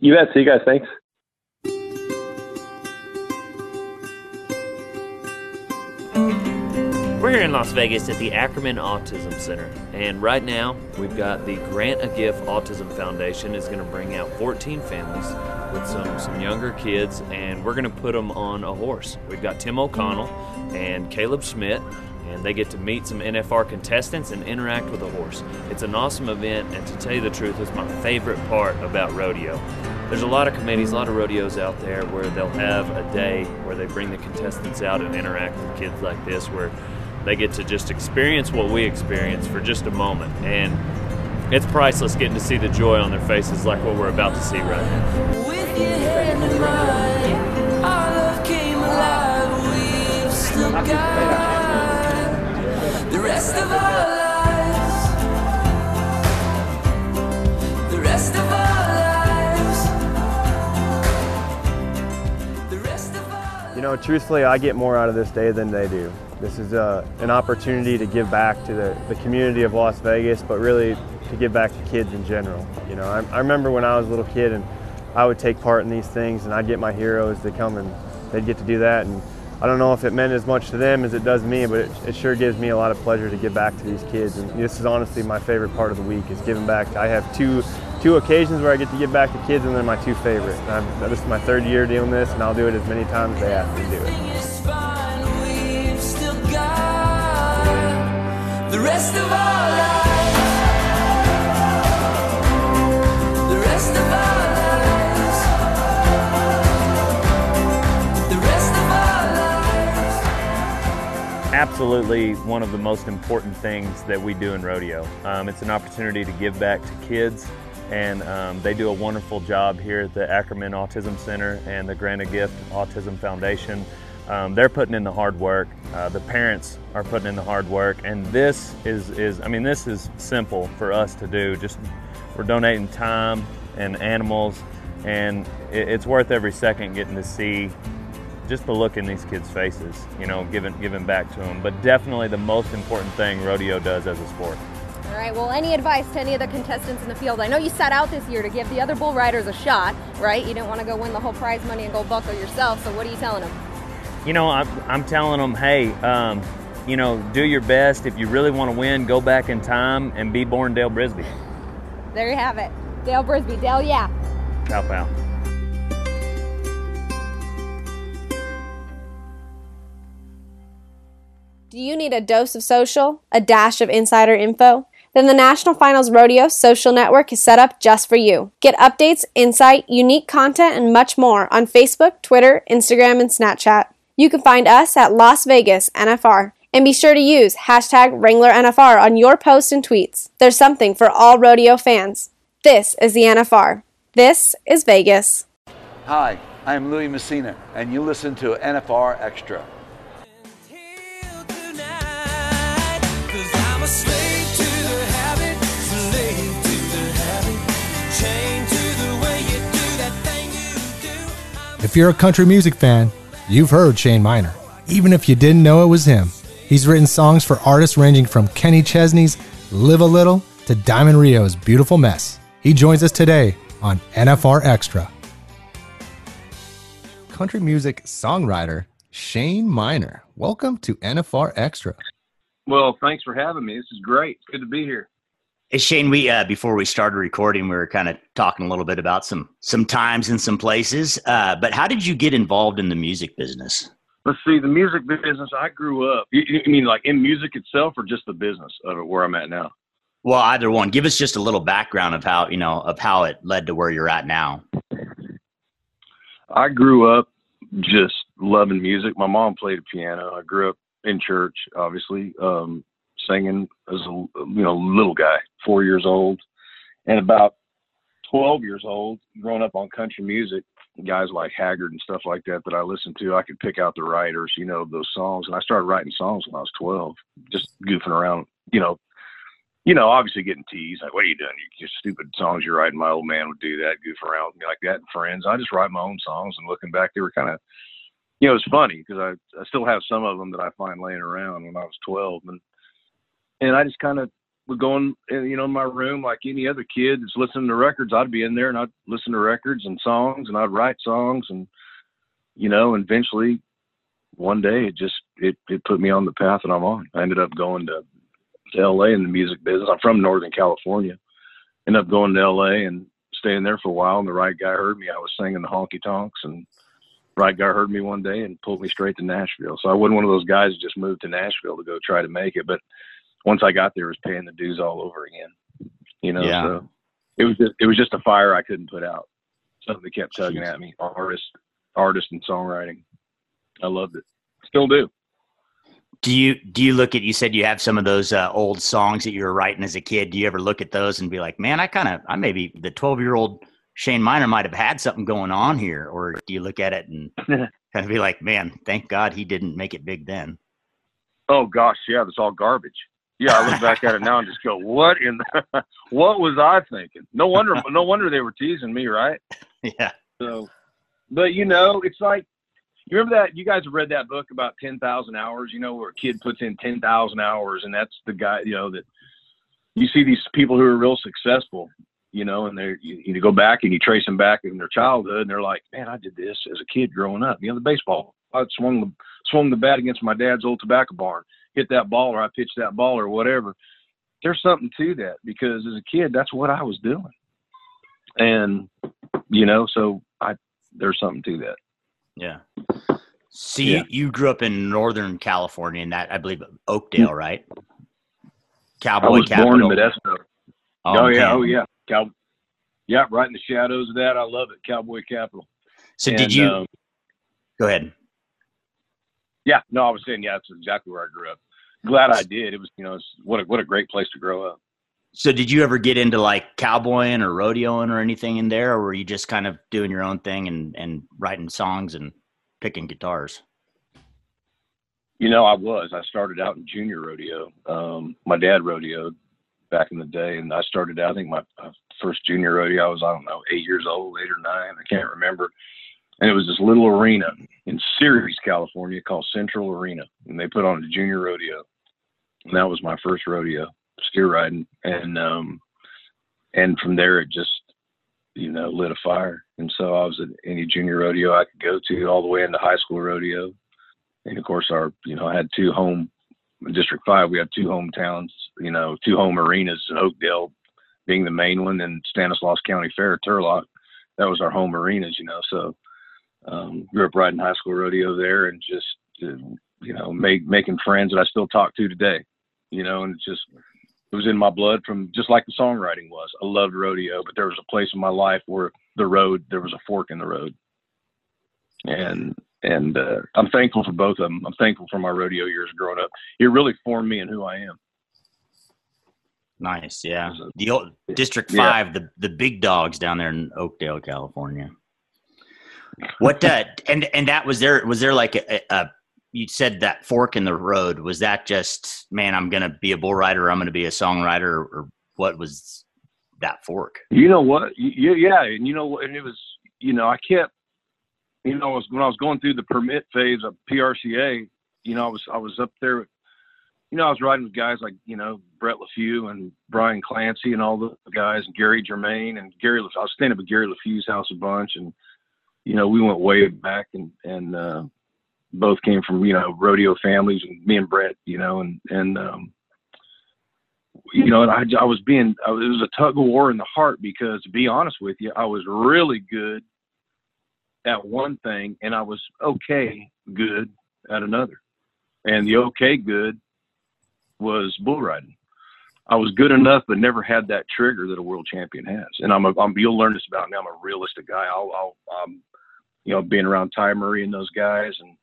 You bet. See you guys. Thanks. We're here in Las Vegas at the Ackerman Autism Center, and right now we've got the Grant a Gift Autism Foundation is going to bring out 14 families with some some younger kids, and we're going to put them on a horse. We've got Tim O'Connell and Caleb Smidt, and they get to meet some NFR contestants and interact with a horse. It's an awesome event, and to tell you the truth, it's my favorite part about rodeo. There's a lot of committees, a lot of rodeos out there where they'll have a day where they bring the contestants out and interact with kids like this, where they get to just experience what we experience for just a moment. And it's priceless getting to see the joy on their faces like what we're about to see right now. The rest of our lives, the rest of our lives, the rest of our You know, truthfully, I get more out of this day than they do. This is uh, an opportunity to give back to the, the community of Las Vegas, but really to give back to kids in general. You know, I, I remember when I was a little kid and I would take part in these things and I'd get my heroes to come and they'd get to do that. And I don't know if it meant as much to them as it does me, but it, it sure gives me a lot of pleasure to give back to these kids. And this is honestly my favorite part of the week is giving back. I have two two occasions where I get to give back to kids, and they're my two favorite. This is my third year doing this, and I'll do it as many times as they ask me to do it. The rest of our lives. The rest of our lives. The rest of our lives. absolutely one of the most important things that we do in rodeo. Um, it's an opportunity to give back to kids, and um, they do a wonderful job here at the Ackerman Autism Center and the Grant Gift Autism Foundation. Um, they're putting in the hard work. Uh, the parents are putting in the hard work, and this is, is I mean, this is simple for us to do. Just we're donating time and animals, and it, it's worth every second getting to see just the look in these kids' faces, you know, giving giving back to them. But definitely the most important thing rodeo does as a sport. All right, well, any advice to any of the contestants in the field? I know you sat out this year to give the other bull riders a shot, right? You didn't want to go win the whole prize money and go buckle yourself, so what are you telling them? You know, I'm, I'm telling them, hey, um, you know, do your best. If you really want to win, go back in time and be born Dale Brisby. There you have it. Dale Brisby, Dale, yeah. Pow pow. Do you need a dose of social, a dash of insider info? Then the National Finals Rodeo Social Network is set up just for you. Get updates, insight, unique content, and much more on Facebook, Twitter, Instagram, and Snapchat. You can find us at Las Vegas NFR. And be sure to use hashtag WranglerNFR on your posts and tweets. There's something for all rodeo fans. This is the NFR. This is Vegas. Hi, I'm Louis Messina, and you listen to NFR Extra. Cause I'm a slave to the habit, slave to the habit, chained to the way you do that thing you do. If you're a country music fan, you've heard Shane Minor, even if you didn't know it was him. He's written songs for artists ranging from Kenny Chesney's Live a Little to Diamond Rio's Beautiful Mess. He joins us today on NFR Extra. Country music songwriter Shane Minor. Welcome to NFR Extra. Well, thanks for having me. This is great. It's good to be here. Shane, we uh, before we started recording, we were kind of talking a little bit about some some times and some places. Uh, but how did you get involved in the music business? Let's see, the music business. I grew up. You, you mean like in music itself, or just the business of it, where I'm at now? Well, either one. Give us just a little background of how you know of how it led to where you're at now. I grew up just loving music. My mom played piano. I grew up in church, obviously, um, singing as a you know little guy, four years old, and about twelve years old, growing up on country music. Guys like Haggard and stuff like that that I listened to, I could pick out the writers, you know, those songs, and I started writing songs when I was twelve, just goofing around, you know, you know, obviously getting teased. Like, what are you doing? You just stupid songs you're writing. My old man would do that, goof around with me like that, and friends. I just write my own songs, and looking back, they were kind of, you know, it's funny because I I still have some of them that I find laying around when I was 12, and and I just kind of would go in, you know, in my room like any other kid that's listening to records. I'd be in there and I'd listen to records and songs, and I'd write songs, and you know, and eventually, one day it just it it put me on the path that I'm on. I ended up going to to LA in the music business. I'm from Northern California. Ended up going to LA and staying there for a while. And the right guy heard me. I was singing the honky tonks, and right guy heard me one day and pulled me straight to Nashville. So I wasn't one of those guys who just moved to Nashville to go try to make it. But once I got there, it was paying the dues all over again. You know, Yeah. so it was just it was just a fire I couldn't put out. Something that kept tugging at me. Artist, artist, and songwriting. I loved it. Still do. Do you do you look at? You said you have some of those uh, old songs that you were writing as a kid. Do you ever look at those and be like, man, I kind of, I maybe the twelve year old Shane Minor might have had something going on here, or do you look at it and kind of be like, man, thank God he didn't make it big then? Oh gosh, yeah, that's all garbage. Yeah, I look back at it now and just go, what in the, what was I thinking? No wonder, no wonder they were teasing me, right? Yeah. So, but you know, it's like, You remember that? You guys have read that book about ten thousand hours. You know, where a kid puts in ten thousand hours, and that's the guy. You know that you see these people who are real successful. You know, and they're you, you go back and you trace them back in their childhood, and they're like, "Man, I did this as a kid growing up." You know, the baseball. I swung the swung the bat against my dad's old tobacco barn, hit that ball, or I pitched that ball, or whatever. There's something to that because as a kid, that's what I was doing, and you know, so I there's something to that. Yeah. You, Yeah. you grew up in Northern California, in that I believe Oakdale, right? Cowboy I was capital. born in Modesto. Oh, Oh, yeah, oh yeah, Cow- yeah, right in the shadows of that. I love it, Cowboy Capital. So did you? um, go ahead. yeah, no, I was saying, yeah, that's exactly where I grew up. Glad I did. It was, you know, what a what a great place to grow up. So did you ever get into like cowboying or rodeoing or anything in there, or were you just kind of doing your own thing and and writing songs and picking guitars? You know, I was. I started out in junior rodeo. Um, my dad rodeoed back in the day, and I started out. I think my uh, first junior rodeo, I was I don't know eight years old, eight or nine. I can't remember. And it was this little arena in Ceres, California, called Central Arena, and they put on a junior rodeo, and that was my first rodeo, steer riding, and um, and from there it just you know lit a fire. And so I was at any junior rodeo I could go to, all the way into high school rodeo and of course our you know I had two home District Five. We had two hometowns, you know, two home arenas Oakdale, being the main one, and Stanislaus County Fair, Turlock. That was our home arenas, you know. So um, grew up riding high school rodeo there, and just you know make, making friends that I still talk to today, you know, and it's just it was in my blood from just like the songwriting was. I loved rodeo, but there was a place in my life where the road there was a fork in the road, and and uh, I'm thankful for both of them. I'm thankful for my rodeo years growing up. It really formed me and who I am. Nice, yeah. The old District Yeah. Five, the the big dogs down there in Oakdale, California. What uh, and and that was there was there like a, a you said that fork in the road was that just man I'm gonna be a bull rider I'm gonna be a songwriter or, what was that fork? You know what? Y- Yeah, and you know what? And it was, you know, I kept, you know, I was, when I was going through the permit phase of PRCA, you know, I was I was up there, you know, I was riding with guys like you know Brett Leffew and Brian Clancy and all the guys and Gary Germain and Gary. I was staying up at Gary Leffew's house a bunch, and you know, we went way back and and uh, both came from you know rodeo families, and me and Brett, you know, and and um, you know, and I, I was being, I was, it was a tug of war in the heart because to be honest with you, I was really good at one thing and I was okay good at another. And the okay good was bull riding. I was good enough, but never had that trigger that a world champion has. And I'm, a, I'm you'll learn this about me. I'm a realistic guy. I'll, I'll, um, you know, being around Ty Murray and those guys and,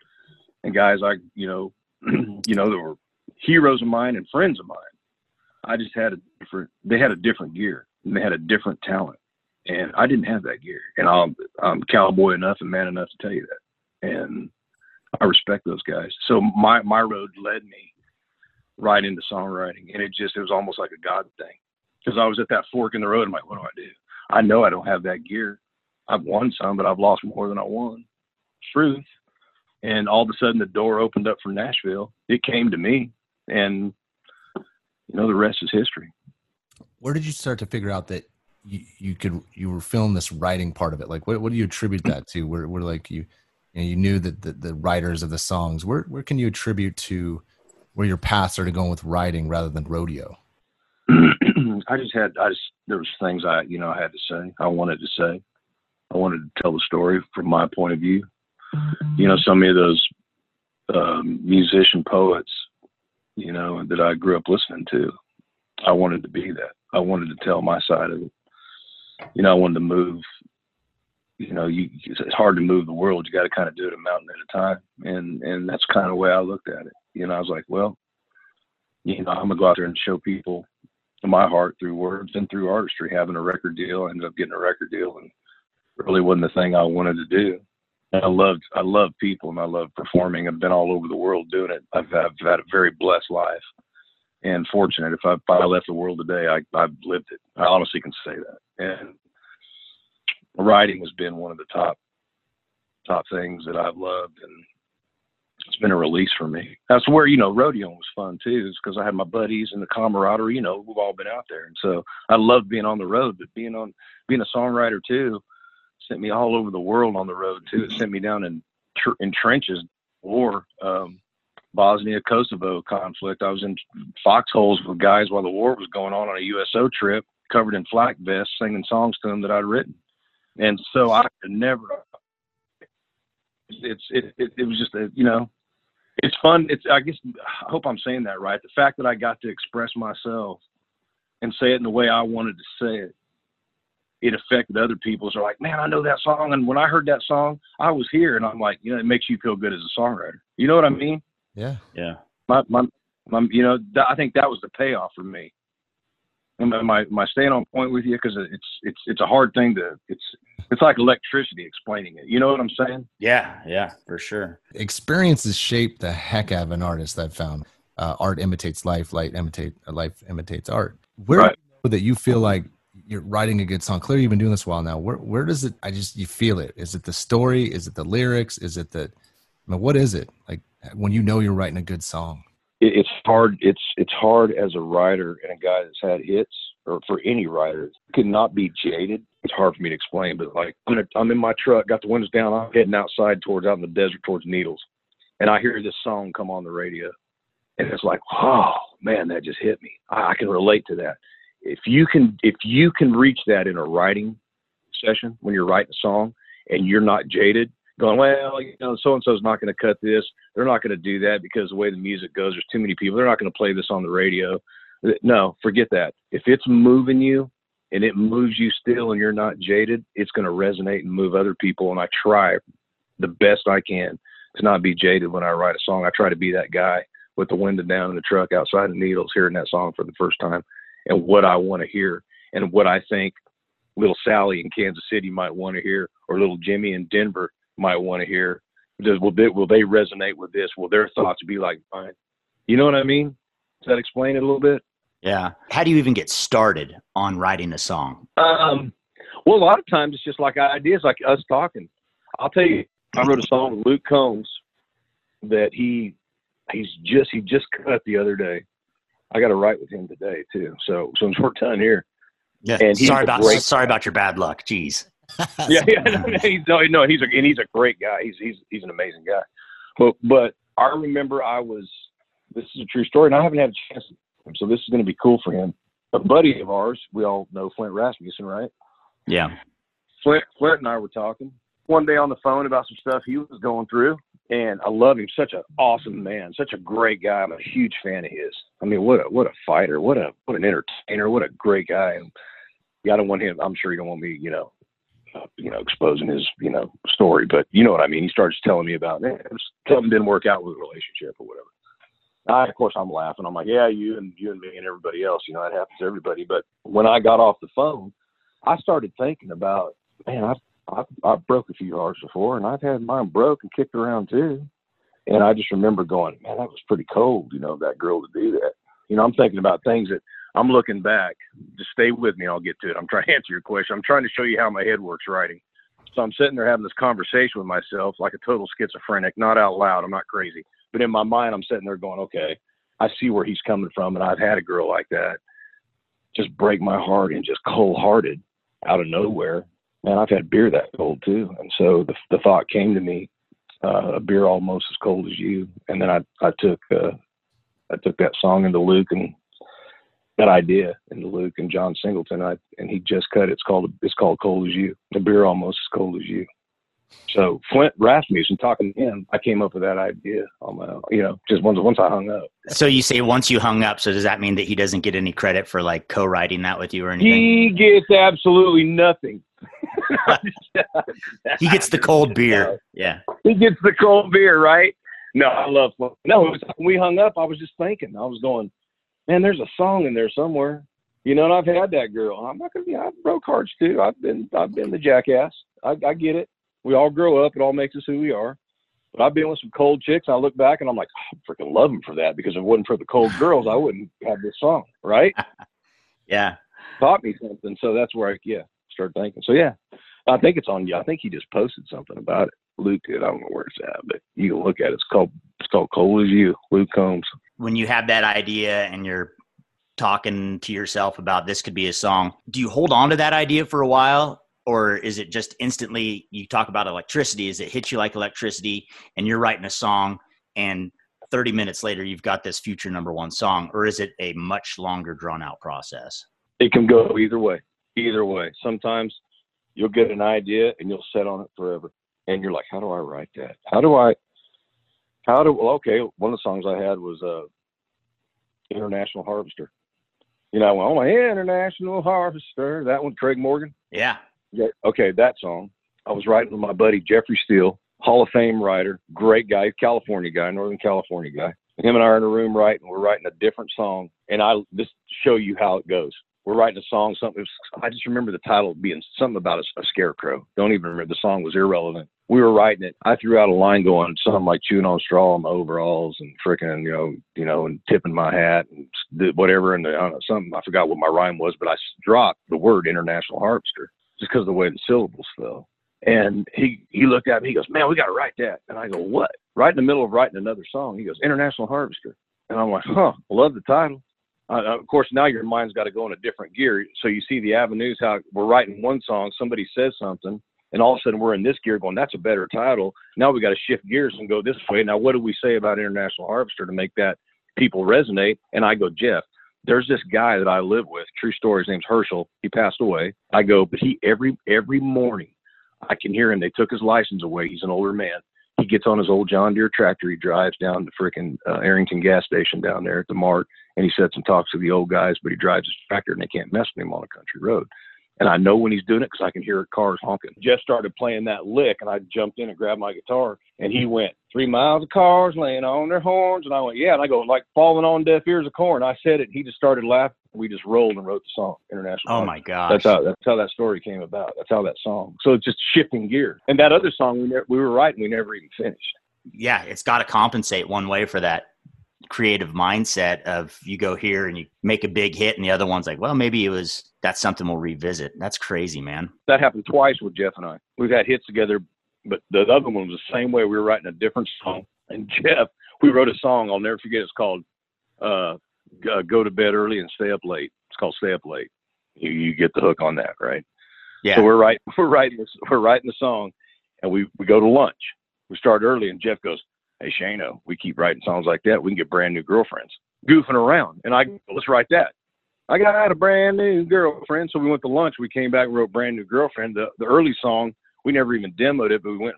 and guys I, you know, you know, that were heroes of mine and friends of mine. I just had a different. They had a different gear and they had a different talent, and I didn't have that gear. And I'm I'm cowboy enough and man enough to tell you that. And I respect those guys. So my my road led me right into songwriting, and it just it was almost like a God thing because I was at that fork in the road. I'm like, what do I do? I know I don't have that gear. I've won some, but I've lost more than I won. Truth. And all of a sudden, the door opened up for Nashville. It came to me, and you know the rest is history. Where did you start to figure out that you, you could you were feeling this writing part of it? Like, what what do you attribute that to? Where where like you you, know, you knew that the, the writers of the songs. Where where can you attribute to where your path started going with writing rather than rodeo? I just had I just there was things I you know I had to say. I wanted to say. I wanted to tell the story from my point of view. You know, so many of those um, musician poets, you know, that I grew up listening to. I wanted to be that. I wanted to tell my side of it. You know, I wanted to move. You know, you it's hard to move the world. You got to kind of do it a mountain at a time, and and that's kind of the way I looked at it. You know, I was like, well, you know, I'm gonna go out there and show people my heart through words and through artistry. Having a record deal, I ended up getting a record deal, and really wasn't the thing I wanted to do. And I loved, I love people, and I love performing. I've been all over the world doing it. I've, I've had a very blessed life, and fortunate. If I, if I left the world today, I, I've lived it. I honestly can say that. And writing has been one of the top top things that I've loved, and it's been a release for me. That's where you know rodeo was fun too, is because I had my buddies and the camaraderie. You know, we've all been out there, and so I loved being on the road. But being on being a songwriter too sent me all over the world on the road too. It sent me down in tr- in trenches, war, um, Bosnia Kosovo conflict. I was in foxholes with guys while the war was going on on a USO trip, covered in flak vests, singing songs to them that I'd written. And so I could never. It's it, it it was just a you know, it's fun. It's I guess I hope I'm saying that right. The fact that I got to express myself and say it in the way I wanted to say it it affected other people. So like, man, I know that song, and when I heard that song, I was here, and I'm like, you know, it makes you feel good as a songwriter. You know what I mean? Yeah. Yeah. My my, my you know, that, I think that was the payoff for me. Am, am I am I staying on point with you? Because it's it's it's a hard thing to it's it's like electricity explaining it. You know what I'm saying? Yeah, yeah, for sure. Experiences shape the heck out of an artist. I've found. Uh, art imitates life. light imitate uh, life imitates art. Where Right. do you know that you feel like you're writing a good song? Clearly, you've been doing this a while now. Where where does it? I just you feel it. Is it the story? Is it the lyrics? Is it the? I mean, what is it like when you know you're writing a good song? it, it's hard. It's it's hard as a writer and a guy that's had hits, or for any writer, could not be jaded. It's hard for me to explain, but like I'm, I'm in my truck, got the windows down, I'm heading outside towards out in the desert towards Needles, and I hear this song come on the radio, and it's like, oh man, that just hit me. I, I can relate to that. If you can, if you can reach that in a writing session when you're writing a song and you're not jaded, going, well, you know, so and so's not going to cut this. They're not going to do that because the way the music goes, there's too many people. They're not going to play this on the radio. No, forget that. If it's moving you and it moves you still and you're not jaded, it's going to resonate and move other people. And I try the best I can to not be jaded when I write a song. I try to be that guy with the window down in the truck outside of Needles, hearing that song for the first time and what I want to hear and what I think little Sally in Kansas City might want to hear or little Jimmy in Denver might want to hear. Does will they will they resonate with this? Will their thoughts be like mine? You know what I mean? Does that explain it a little bit? Yeah. How do you even get started on writing a song? Um, well, a lot of times it's just like ideas, like us talking. I'll tell you, I wrote a song with Luke Combs that he he's just he just cut the other day. I got to write with him today too. So since we're done here, Yeah. And sorry about great- sorry about your bad luck. Jeez. yeah, yeah, no, no, he's no, no, he's a and he's a great guy. He's he's he's an amazing guy. But but I remember I was this is a true story, and I haven't had a chance. So this is going to be cool for him. A buddy of ours, we all know Flint Rasmussen, right? Yeah. Flint, Flint and I were talking one day on the phone about some stuff he was going through, and I love him. Such an awesome man, such a great guy. I'm a huge fan of his. I mean, what a what a fighter, what a what an entertainer, what a great guy. And yeah, I don't want him. I'm sure you don't want me, you know, uh, you know, exposing his you know story, but you know what I mean. He starts telling me about man, something didn't work out with the relationship or whatever. I, of course, I'm laughing. I'm like, yeah, you and you and me and everybody else. You know, that happens to everybody. But when I got off the phone, I started thinking about, man, I've I've, I've broke a few hearts before, and I've had mine broke and kicked around too. And I just remember going, man, that was pretty cold, you know, that girl to do that. You know, I'm thinking about things that I'm looking back. Just stay with me. I'll get to it. I'm trying to answer your question. I'm trying to show you how my head works writing. So I'm sitting there having this conversation with myself like a total schizophrenic, not out loud. I'm not crazy. But in my mind, I'm sitting there going, okay, I see where he's coming from. And I've had a girl like that just break my heart and just cold hearted out of nowhere. Man, I've had beer that cold too. And so the, the thought came to me, uh, a beer almost as cold as you. And then I, I took, uh, I took that song into Luke and that idea into Luke and John Singleton. I, and he just cut it. It's called, it's called Cold as You. The beer almost as cold as you. So Flint Rasmussen talking to him, I came up with that idea on my, own, you know, just once, once I hung up. So you say once you hung up, so does that mean that he doesn't get any credit for like co-writing that with you or anything? He gets absolutely nothing. He gets the cold beer. Yeah. he gets the cold beer, right? No, I love Flint. No, it was, when we hung up, I was just thinking, I was going, man, there's a song in there somewhere. You know, and I've had that girl. I'm not gonna be. I've broke hearts too. I've been. I've been the jackass. I, I get it. We all grow up. It all makes us who we are. But I've been with some cold chicks. I look back and I'm like, oh, I freaking love them for that. Because if it wasn't for the cold girls, I wouldn't have this song, right? Yeah. Taught me something. So that's where I yeah start thinking. So yeah, I think it's on you. I think he just posted something about it. Luke did. I don't know where it's at, but you can look at it. It's called it's called Cold as You, Luke Combs. When you have that idea and you're talking to yourself about this could be a song, do you hold on to that idea for a while? Or is it just instantly you talk about electricity? Is it hit you like electricity and you're writing a song and 30 minutes later you've got this future number one song? Or is it a much longer drawn out process? It can go either way. Either way. Sometimes you'll get an idea and you'll sit on it forever. And you're like, how do I write that? How do I how do well, okay, one of the songs I had was uh International Harvester. You know, I went, oh my International Harvester, that one, Craig Morgan. Yeah. Okay, that song. I was writing with my buddy Jeffrey Steele, Hall of Fame writer, great guy, California guy, Northern California guy. Him and I are in a room writing. We're writing a different song, and I just show you how it goes. We're writing a song. Something. I just remember the title being something about a, a scarecrow. Don't even remember. The song was irrelevant. We were writing it. I threw out a line going something like chewing on straw in my overalls and freaking, you know, you know, and tipping my hat and whatever. And I don't know, something. I forgot what my rhyme was, but I dropped the word international harvester just because of the way the syllables fell. And he he looked at me. He goes, "Man, we got to write that." And I go, "What?" Right in the middle of writing another song, he goes, "International Harvester." And I'm like, "Huh, love the title." Uh, of course, now your mind's got to go in a different gear. So you see the avenues how we're writing one song, somebody says something, and all of a sudden we're in this gear going, "That's a better title." Now we got to shift gears and go this way. Now, what do we say about International Harvester to make that people resonate? And I go, Jeff, there's this guy that I live with. True story. His name's Herschel. He passed away. I go, but he every every morning, I can hear him. They took his license away. He's an older man. He gets on his old John Deere tractor. He drives down to frickin' uh, Arrington gas station down there at the Mart, and he sits and talks to the old guys. But he drives his tractor, and they can't mess with him on a country road. And I know when he's doing it because I can hear cars honking. Jeff started playing that lick, and I jumped in and grabbed my guitar, and he went three miles of cars laying on their horns, and I went, yeah, and I go like falling on deaf ears of corn. I said it, he just started laughing. We just rolled and wrote the song, International. Oh my god! That's how that's how that story came about. That's how that song. So it's just shifting gears. And that other song we never, we were writing, we never even finished. yeah, it's got to compensate one way for that creative mindset of you go here and you make a big hit, and the other one's like, well, maybe it was that's something we'll revisit. That's crazy, man. That happened twice with Jeff and I. We've had hits together, but the other one was the same way. We were writing a different song, and Jeff, we wrote a song. I'll never forget. It's called uh, uh, "Go to Bed Early and Stay Up Late." It's called "Stay Up Late." You, you get the hook on that, right? Yeah. So we're writing we're writing this we're writing the song, and we we go to lunch. We start early, and Jeff goes, "Hey Shano, uh, we keep writing songs like that. We can get brand new girlfriends." Goofing around, and I mm-hmm. let's write that. I got a brand new girlfriend, so we went to lunch. We came back wrote brand new girlfriend. The the early song we never even demoed it, but we went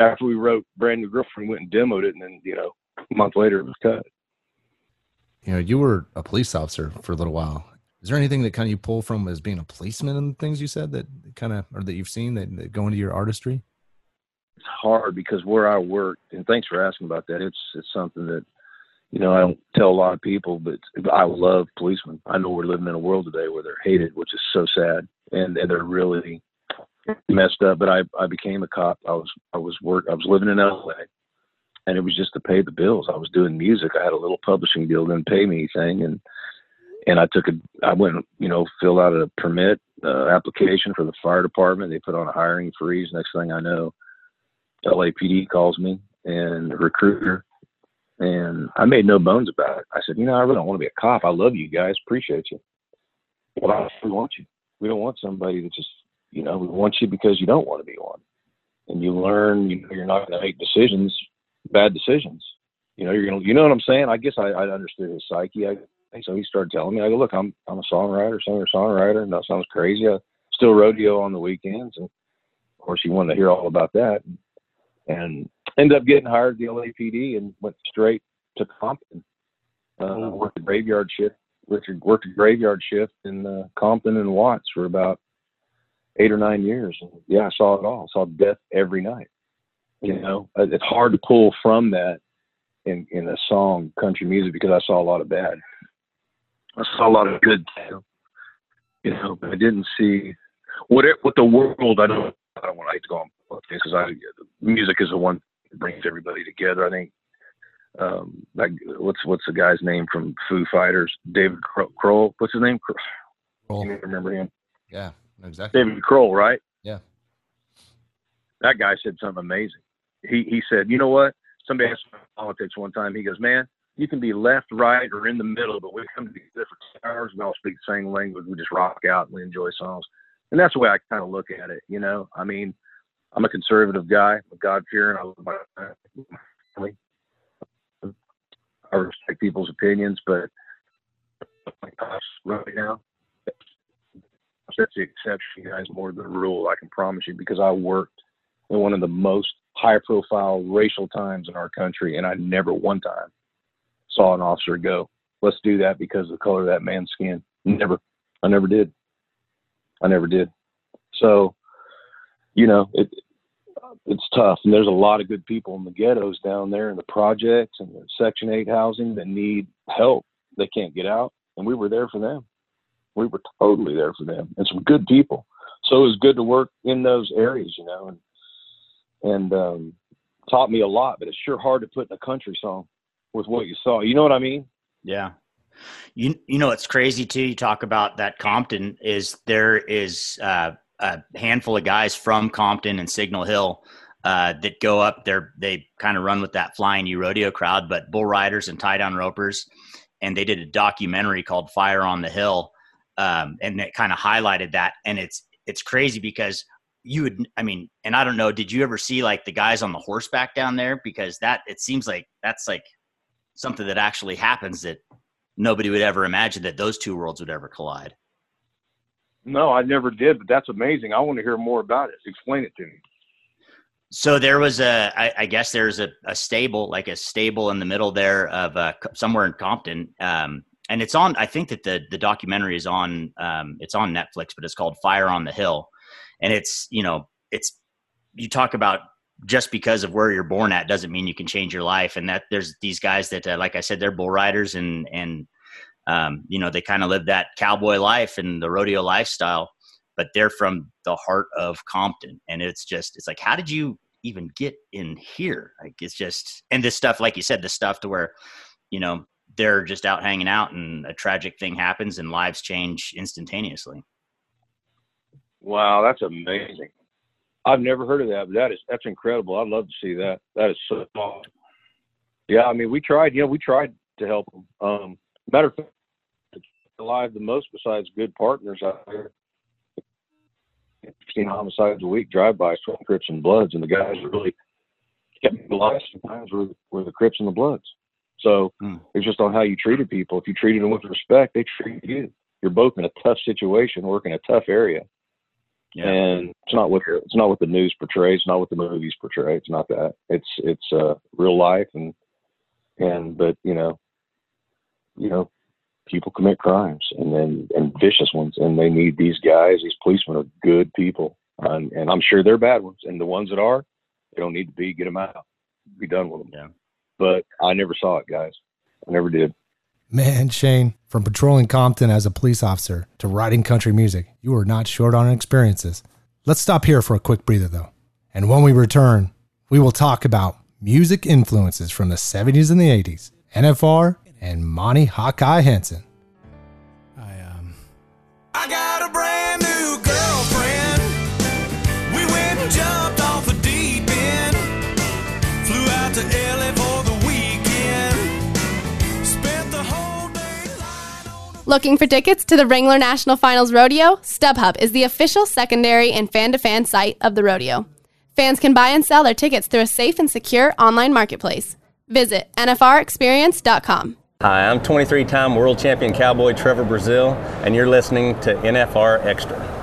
after we wrote brand new girlfriend, went and demoed it, and then you know a month later it was cut. You know, you were a police officer for a little while. Is there anything that kind of you pull from as being a policeman and things you said that kind of or that you've seen that, that go into your artistry? It's hard because where I work, and thanks for asking about that. It's it's something that you know I don't tell a lot of people, but I love policemen. I know we're living in a world today where they're hated, which is so sad, and and they're really messed up. But I I became a cop. I was I was work I was living in LA, and it was just to pay the bills. I was doing music. I had a little publishing deal, didn't pay me anything, and and I took a I went you know filled out a permit uh, application for the fire department. They put on a hiring freeze. Next thing I know. LAPD calls me and a recruiter, and I made no bones about it. I said, you know, I really don't want to be a cop. I love you guys, appreciate you. Well, I we want you. We don't want somebody that just, you know, we want you because you don't want to be one. And you learn, you know, you're not going to make decisions, bad decisions. You know, you're going to, you know what I'm saying? I guess I, I understood his psyche. I think so. He started telling me, I go, look, I'm, I'm a songwriter, singer, songwriter, and that sounds crazy. I still rodeo on the weekends, and of course, he wanted to hear all about that and ended up getting hired at the LAPD and went straight to Compton. Uh, worked a graveyard shift. A, worked a graveyard shift in uh, Compton and Watts for about eight or nine years. And yeah, I saw it all. I saw death every night. You know, Uh, it's hard to pull from that in in a song, country music, because I saw a lot of bad. I saw a lot of good too. You know, but I didn't see what it, what the world. I don't. I don't want to hate to go on because I music is the one that brings everybody together. I think um like what's what's the guy's name from Foo Fighters? David Kro- Kroll. What's his name? Kroll. You remember him? Yeah, exactly. David Kroll, right? Yeah. that guy said something amazing. He he said, you know what? Somebody asked me about politics one time. He goes, man, you can be left, right, or in the middle, but we come to these different hours. We all speak the same language. We just rock out and we enjoy songs, and that's the way I kind of look at it. You know, I mean, I'm a conservative guy, a God fearing. I love my family. I respect people's opinions, but right now, that's the exception, guys, more than the rule. I can promise you, because I worked in one of the most high-profile racial times in our country, and I never one time saw an officer go, "Let's do that because of the color of that man's skin." Never, I never did. I never did. So, you know, it it's tough, and there's a lot of good people in the ghettos down there in the projects and the Section Eight housing that need help. They can't get out, and we were there for them. We were totally there for them, and some good people. So it was good to work in those areas, you know, and and um, taught me a lot. But it's sure hard to put in a country song with what you saw. You know what I mean? Yeah. You you know it's crazy too. You talk about that Compton is there is uh, a handful of guys from Compton and Signal Hill uh, that go up there. They kind of run with that flying U rodeo crowd, but bull riders and tie down ropers. And they did a documentary called Fire on the Hill, um, and it kind of highlighted that. And it's it's crazy because you would I mean, and I don't know, did you ever see like the guys on the horseback down there? Because that it seems like that's like something that actually happens that nobody would ever imagine that those two worlds would ever collide. No, I never did, but that's amazing. I want to hear more about it. Explain it to me. So there was a, I, I guess there's a, a stable, like a stable in the middle there of uh, somewhere in Compton, um, and it's on. I think that the the documentary is on. Um, it's on Netflix, but it's called Fire on the Hill, and it's you know it's you talk about just because of where you're born at doesn't mean you can change your life, and that there's these guys that, uh, like I said, they're bull riders and and um, you know they kind of live that cowboy life and the rodeo lifestyle but they're from the heart of compton. And it's just it's like how did you even get in here? Like it's just and this stuff like you said the stuff to where you know they're just out hanging out and a tragic thing happens and lives change instantaneously. Wow, that's amazing. I've never heard of that, but that is that's incredible. I'd love to see that. That is so awesome. Yeah, I mean, we tried. You know, we tried to help them. Um, matter of fact, alive the most besides good partners out there. 15 homicides a week, drive-bys, 12 Crips and Bloods, and the guys really kept me alive sometimes were, were the Crips and the Bloods. So it's just on how you treated people. If you treated them with respect, they treated you. You're both in a tough situation, working a tough area, and it's not what the, it's not what the news portrays. It's not what the movies portray. It's not that. It's it's uh, real life, and and but you know, you know, people commit crimes and then and vicious ones, and they need these guys. These policemen are good people, and, and I'm sure they're bad ones. And the ones that are, they don't need to be. Get them out. Be done with them. Yeah. But I never saw it, guys. I never did. Man, Shane, from patrolling Compton as a police officer to writing country music, you are not short on experiences. Let's stop here for a quick breather, though. And when we return, we will talk about music influences from the 70s and the 80s, NFR, and Monty Hawkeye Henson. Looking for tickets to the Wrangler National Finals Rodeo? StubHub is the official secondary and fan to fan site of the rodeo. Fans can buy and sell their tickets through a safe and secure online marketplace. Visit NFRExperience.com. Hi, I'm 23 time world champion cowboy Trevor Brazile, and you're listening to NFR Extra.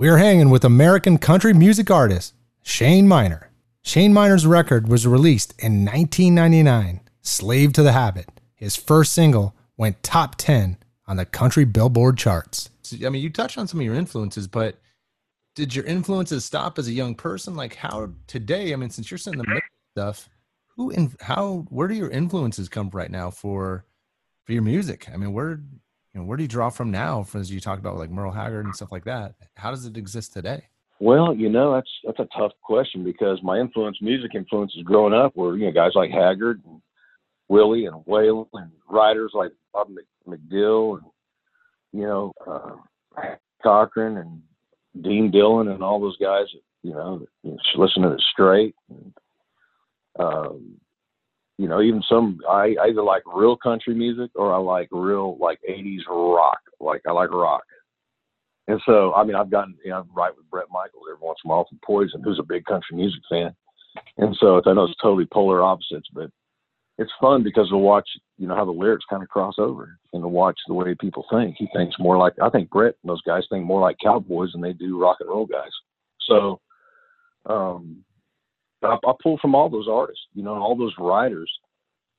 We are hanging with American country music artist Shane Minor. Shane Minor's record was released in 1999, Slave to the Habit. His first single went top 10 on the country billboard charts. I mean, you touched on some of your influences, but did your influences stop as a young person? Like how today, I mean, since you're sending the mix stuff, who in how where do your influences come right now for for your music? I mean, where you know, where do you draw from now? For as you talked about like Merle Haggard and stuff like that. How does it exist today? Well, you know, that's that's a tough question because my influence, music influences growing up were, you know, guys like Haggard and Willie and Waylon and writers like Bob Mc- McDill and you know uh, Cochran and Dean Dillon and all those guys. You know, you know listen to Strait. And, um, you know, even some I, I either like real country music or I like real like '80s rock. Like I like rock. And so, I mean, I've gotten, you know, I write with Bret Michaels every once in a while from Poison, who's a big country music fan. And so I know it's totally polar opposites, but it's fun because to watch, you know, how the lyrics kind of cross over and to watch the way people think. He thinks more like, I think Brett and those guys think more like cowboys than they do rock and roll guys. So, um, I, I pull from all those artists, you know, all those writers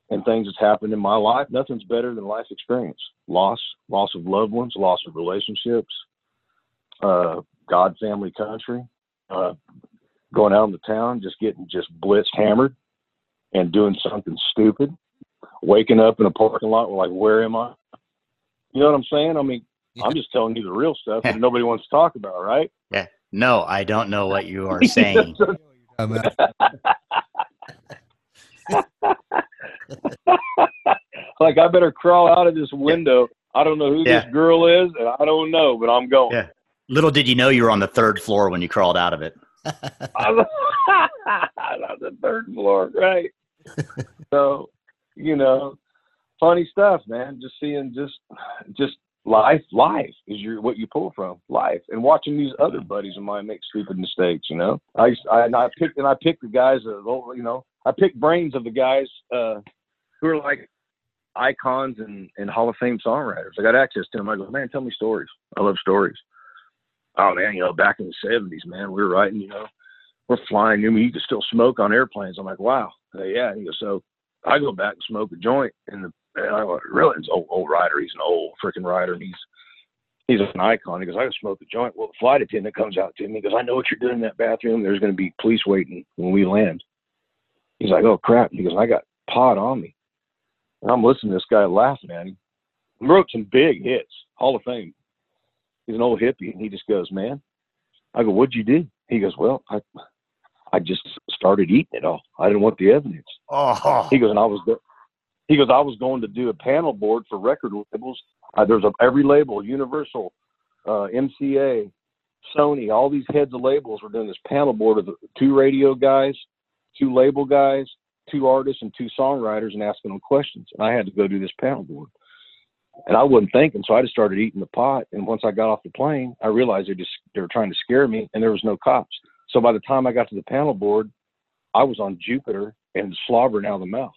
and things that's happened in my life. Nothing's better than life experience, loss, loss of loved ones, loss of relationships, uh, God, family, country, uh, going out in the town, just getting just blitzed, hammered, and doing something stupid, waking up in a parking lot, like, where am I? You know what I'm saying? I mean, I'm just telling you the real stuff that nobody wants to talk about, right? Yeah. No, I don't know what you are saying. like I better crawl out of this window. I don't know who Yeah. this girl is, and I don't know, but I'm going. Yeah. Little did you know you were on the third floor when you crawled out of it. I'm on the third floor, right? so, you know, funny stuff, man. Just seeing just just life, life is your what you pull from life, and watching these other buddies of mine make stupid mistakes. You know, I I, and I picked and I picked the guys. Of, old you know, I picked brains of the guys uh, who are like icons and, and Hall of Fame songwriters. I got access to them. I go, man, tell me stories. I love stories. Oh man, you know, back in the seventies, man, we were writing, you know, we're flying. I mean, you could still smoke on airplanes. I'm like, wow, uh, yeah. He goes, so I go back and smoke a joint, and the really, it's an old old rider. He's an old freaking rider, and he's he's an icon. He goes, I can smoke a joint. Well, the flight attendant comes out to me. He goes, I know what you're doing in that bathroom. There's going to be police waiting when we land. He's like, oh crap. He goes, I got pot on me. And I'm listening to this guy laughing at him. He wrote some big hits, Hall of Fame. He's an old hippie, and he just goes, man. I go, what'd you do? He goes, well, I I just started eating it all. I didn't want the evidence. Oh. He goes, and I was go- he goes, I was going to do a panel board for record labels. Uh, there's a, every label, Universal, uh, MCA, Sony, all these heads of labels were doing this panel board of two radio guys, two label guys, two artists, and two songwriters, and asking them questions. And I had to go do this panel board. And I wasn't thinking, so I just started eating the pot. And once I got off the plane, I realized they just they were trying to scare me, and there was no cops. So by the time I got to the panel board, I was on Jupiter and slobbering out of the mouth.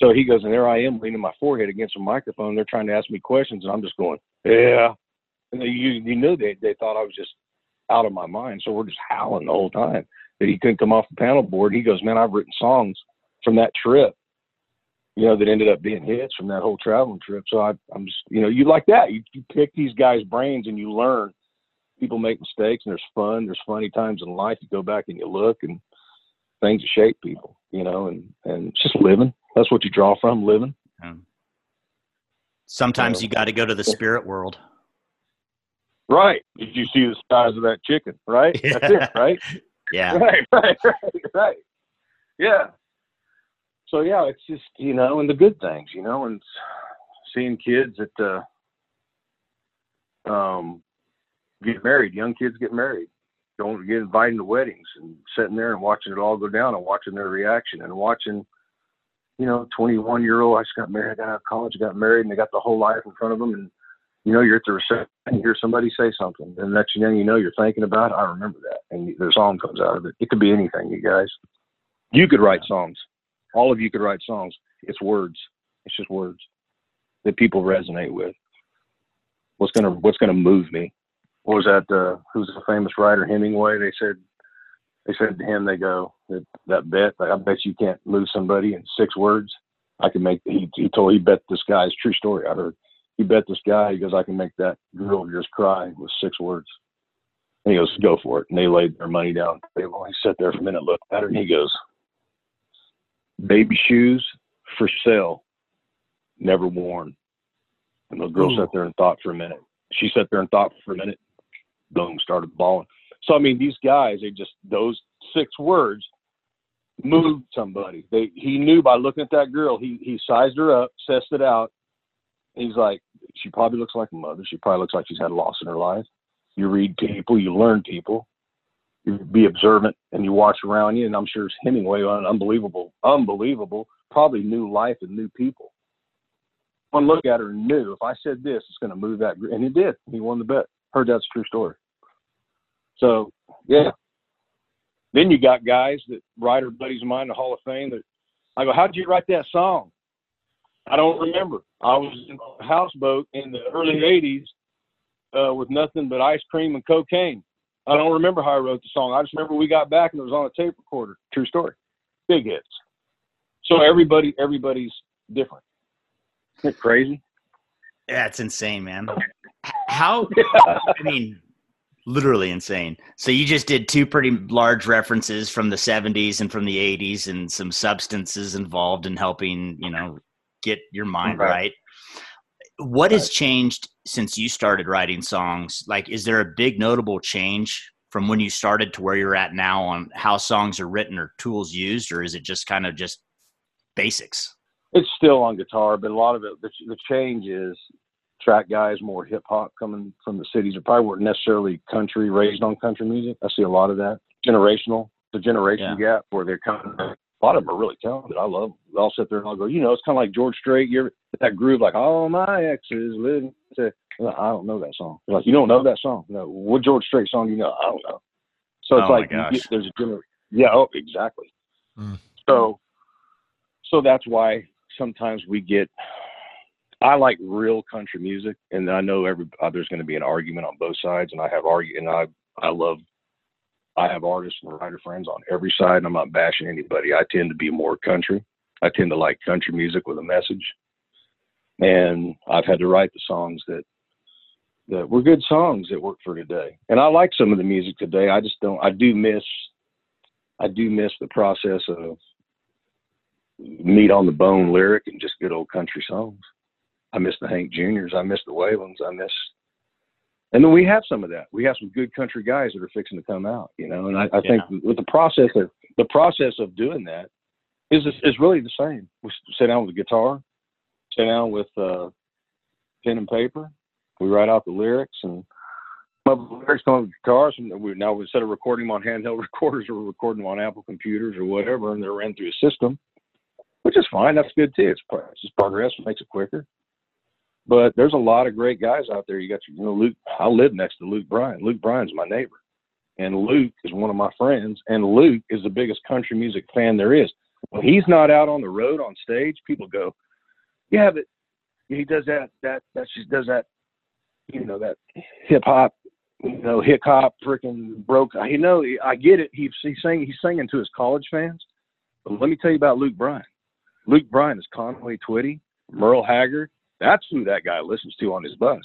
So he goes, and there I am leaning my forehead against a microphone. They're trying to ask me questions, and I'm just going, yeah. And they, you, you knew they, they thought I was just out of my mind. So we're just howling the whole time that he couldn't come off the panel board. He goes, man, I've written songs from that trip, you know, that ended up being hits from that whole traveling trip. So I, I'm just, you know, you like that. You, you pick these guys' brains and you learn. People make mistakes, and there's fun. There's funny times in life. You go back and you look, and things shape people, you know, and and just living. That's what you draw from, living. Sometimes you got to go to the spirit world. Right. Did you see the size of that chicken? Right. That's it. Right. Yeah. Right. Right. Right. Right. Yeah. So yeah, it's just you know, and the good things, you know, and seeing kids that uh, um get married, young kids get married, going get invited to weddings, and sitting there and watching it all go down, and watching their reaction, and watching, you know, 21 year old, I just got married, I got out of college, got married, and they got the whole life in front of them, and you know, you're at the reception, and you hear somebody say something, and next thing you know, you're thinking about, it. I remember that, and the song comes out of it. It could be anything, you guys. You could write songs. All of you could write songs. It's words. It's just words that people resonate with. What's gonna What's gonna move me? What was that? Uh, who's the famous writer? Hemingway. They said. They said to him, they go that that bet. I bet you can't lose somebody in six words. I can make. He he told he bet this guy. It's a true story. I heard. He bet this guy. He goes, I can make that girl of yours cry with six words. And he goes, go for it. And they laid their money down They the. He sat there for a minute, looked at her, and he goes, baby shoes for sale, never worn. And the girl Ooh. sat there and thought for a minute. She sat there and thought for a minute. Boom, started bawling. So I mean, these guys, they just those six words moved somebody. They he knew by looking at that girl, he he sized her up, sussed it out. He's like, she probably looks like a mother. She probably looks like she's had a loss in her life. You read people, you learn people, you be observant, and you watch around you. And I'm sure Hemingway, unbelievable, unbelievable, probably knew life and knew people. One look at her knew if I said this, it's going to move that, and he did. He won the bet. Heard that's a true story. So yeah. Then you got guys that writer buddies of mine in the Hall of Fame that I go, how'd you write that song? I don't remember. I was in a houseboat in the early '80s uh, with nothing but ice cream and cocaine. I don't remember how I wrote the song. I just remember we got back and it was on a tape recorder. True story. Big hits. So everybody, everybody's different. Isn't crazy? Yeah, it's insane, man. How? I mean, literally insane. So you just did two pretty large references from the 70s and from the 80s, and some substances involved in helping you know get your mind Right. right. What has changed since you started writing songs? Like, is there a big notable change from when you started to where you're at now on how songs are written or tools used, or is it just kind of just basics? It's still on guitar, but a lot of it, the, the change is track guys, more hip hop coming from the cities that probably weren't necessarily country, raised on country music. I see a lot of that. Generational, the generation gap where they're kind of, a lot of them are really talented. I love them. They'll sit there and I'll go, you know, it's kind of like George Strait. You're that groove, like, all my exes live. to-" I don't know that song. They're like, you don't know that song? No. What George Strait song do you know? I don't know. So it's Oh, like, get- there's a gener- yeah, oh, exactly. Mm. So, so that's why sometimes we get. I like real country music, and I know every uh, there's going to be an argument on both sides, and I have argue, and I I love. I have artists and writer friends on every side, and I'm not bashing anybody. I tend to be more country. I tend to like country music with a message, and I've had to write the songs that that were good songs that work for today. And I like some of the music today. I just don't. I do miss. I do miss the process of meat on the bone lyric and just good old country songs. I miss the Hank Juniors. I miss the Waylons. I miss, and then we have some of that. We have some good country guys that are fixing to come out, you know. And I, I think with the process of the process of doing that is is really the same. We sit down with a guitar, sit down with uh, pen and paper. We write out the lyrics and come up with lyrics come up with guitars. And we now instead of recording them on handheld recorders, we're recording them on Apple computers or whatever, and they're ran through a system which is fine. That's good too. It's, it's just progress. It makes it quicker. But there's a lot of great guys out there. You got your, you know, Luke. I live next to Luke Bryan. Luke Bryan's my neighbor, and Luke is one of my friends. And Luke is the biggest country music fan there is. When he's not out on the road on stage, people go, "Yeah, but he does that. That that she does that. You know that hip hop." You know, hip hop, freaking broke. You know, I get it. He's he's singing. He's singing to his college fans. But let me tell you about Luke Bryan. Luke Bryan is Conway Twitty, Merle Haggard. That's who that guy listens to on his bus.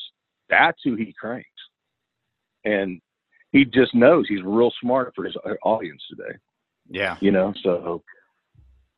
That's who he cranks. And he just knows he's real smart for his audience today. Yeah. You know, so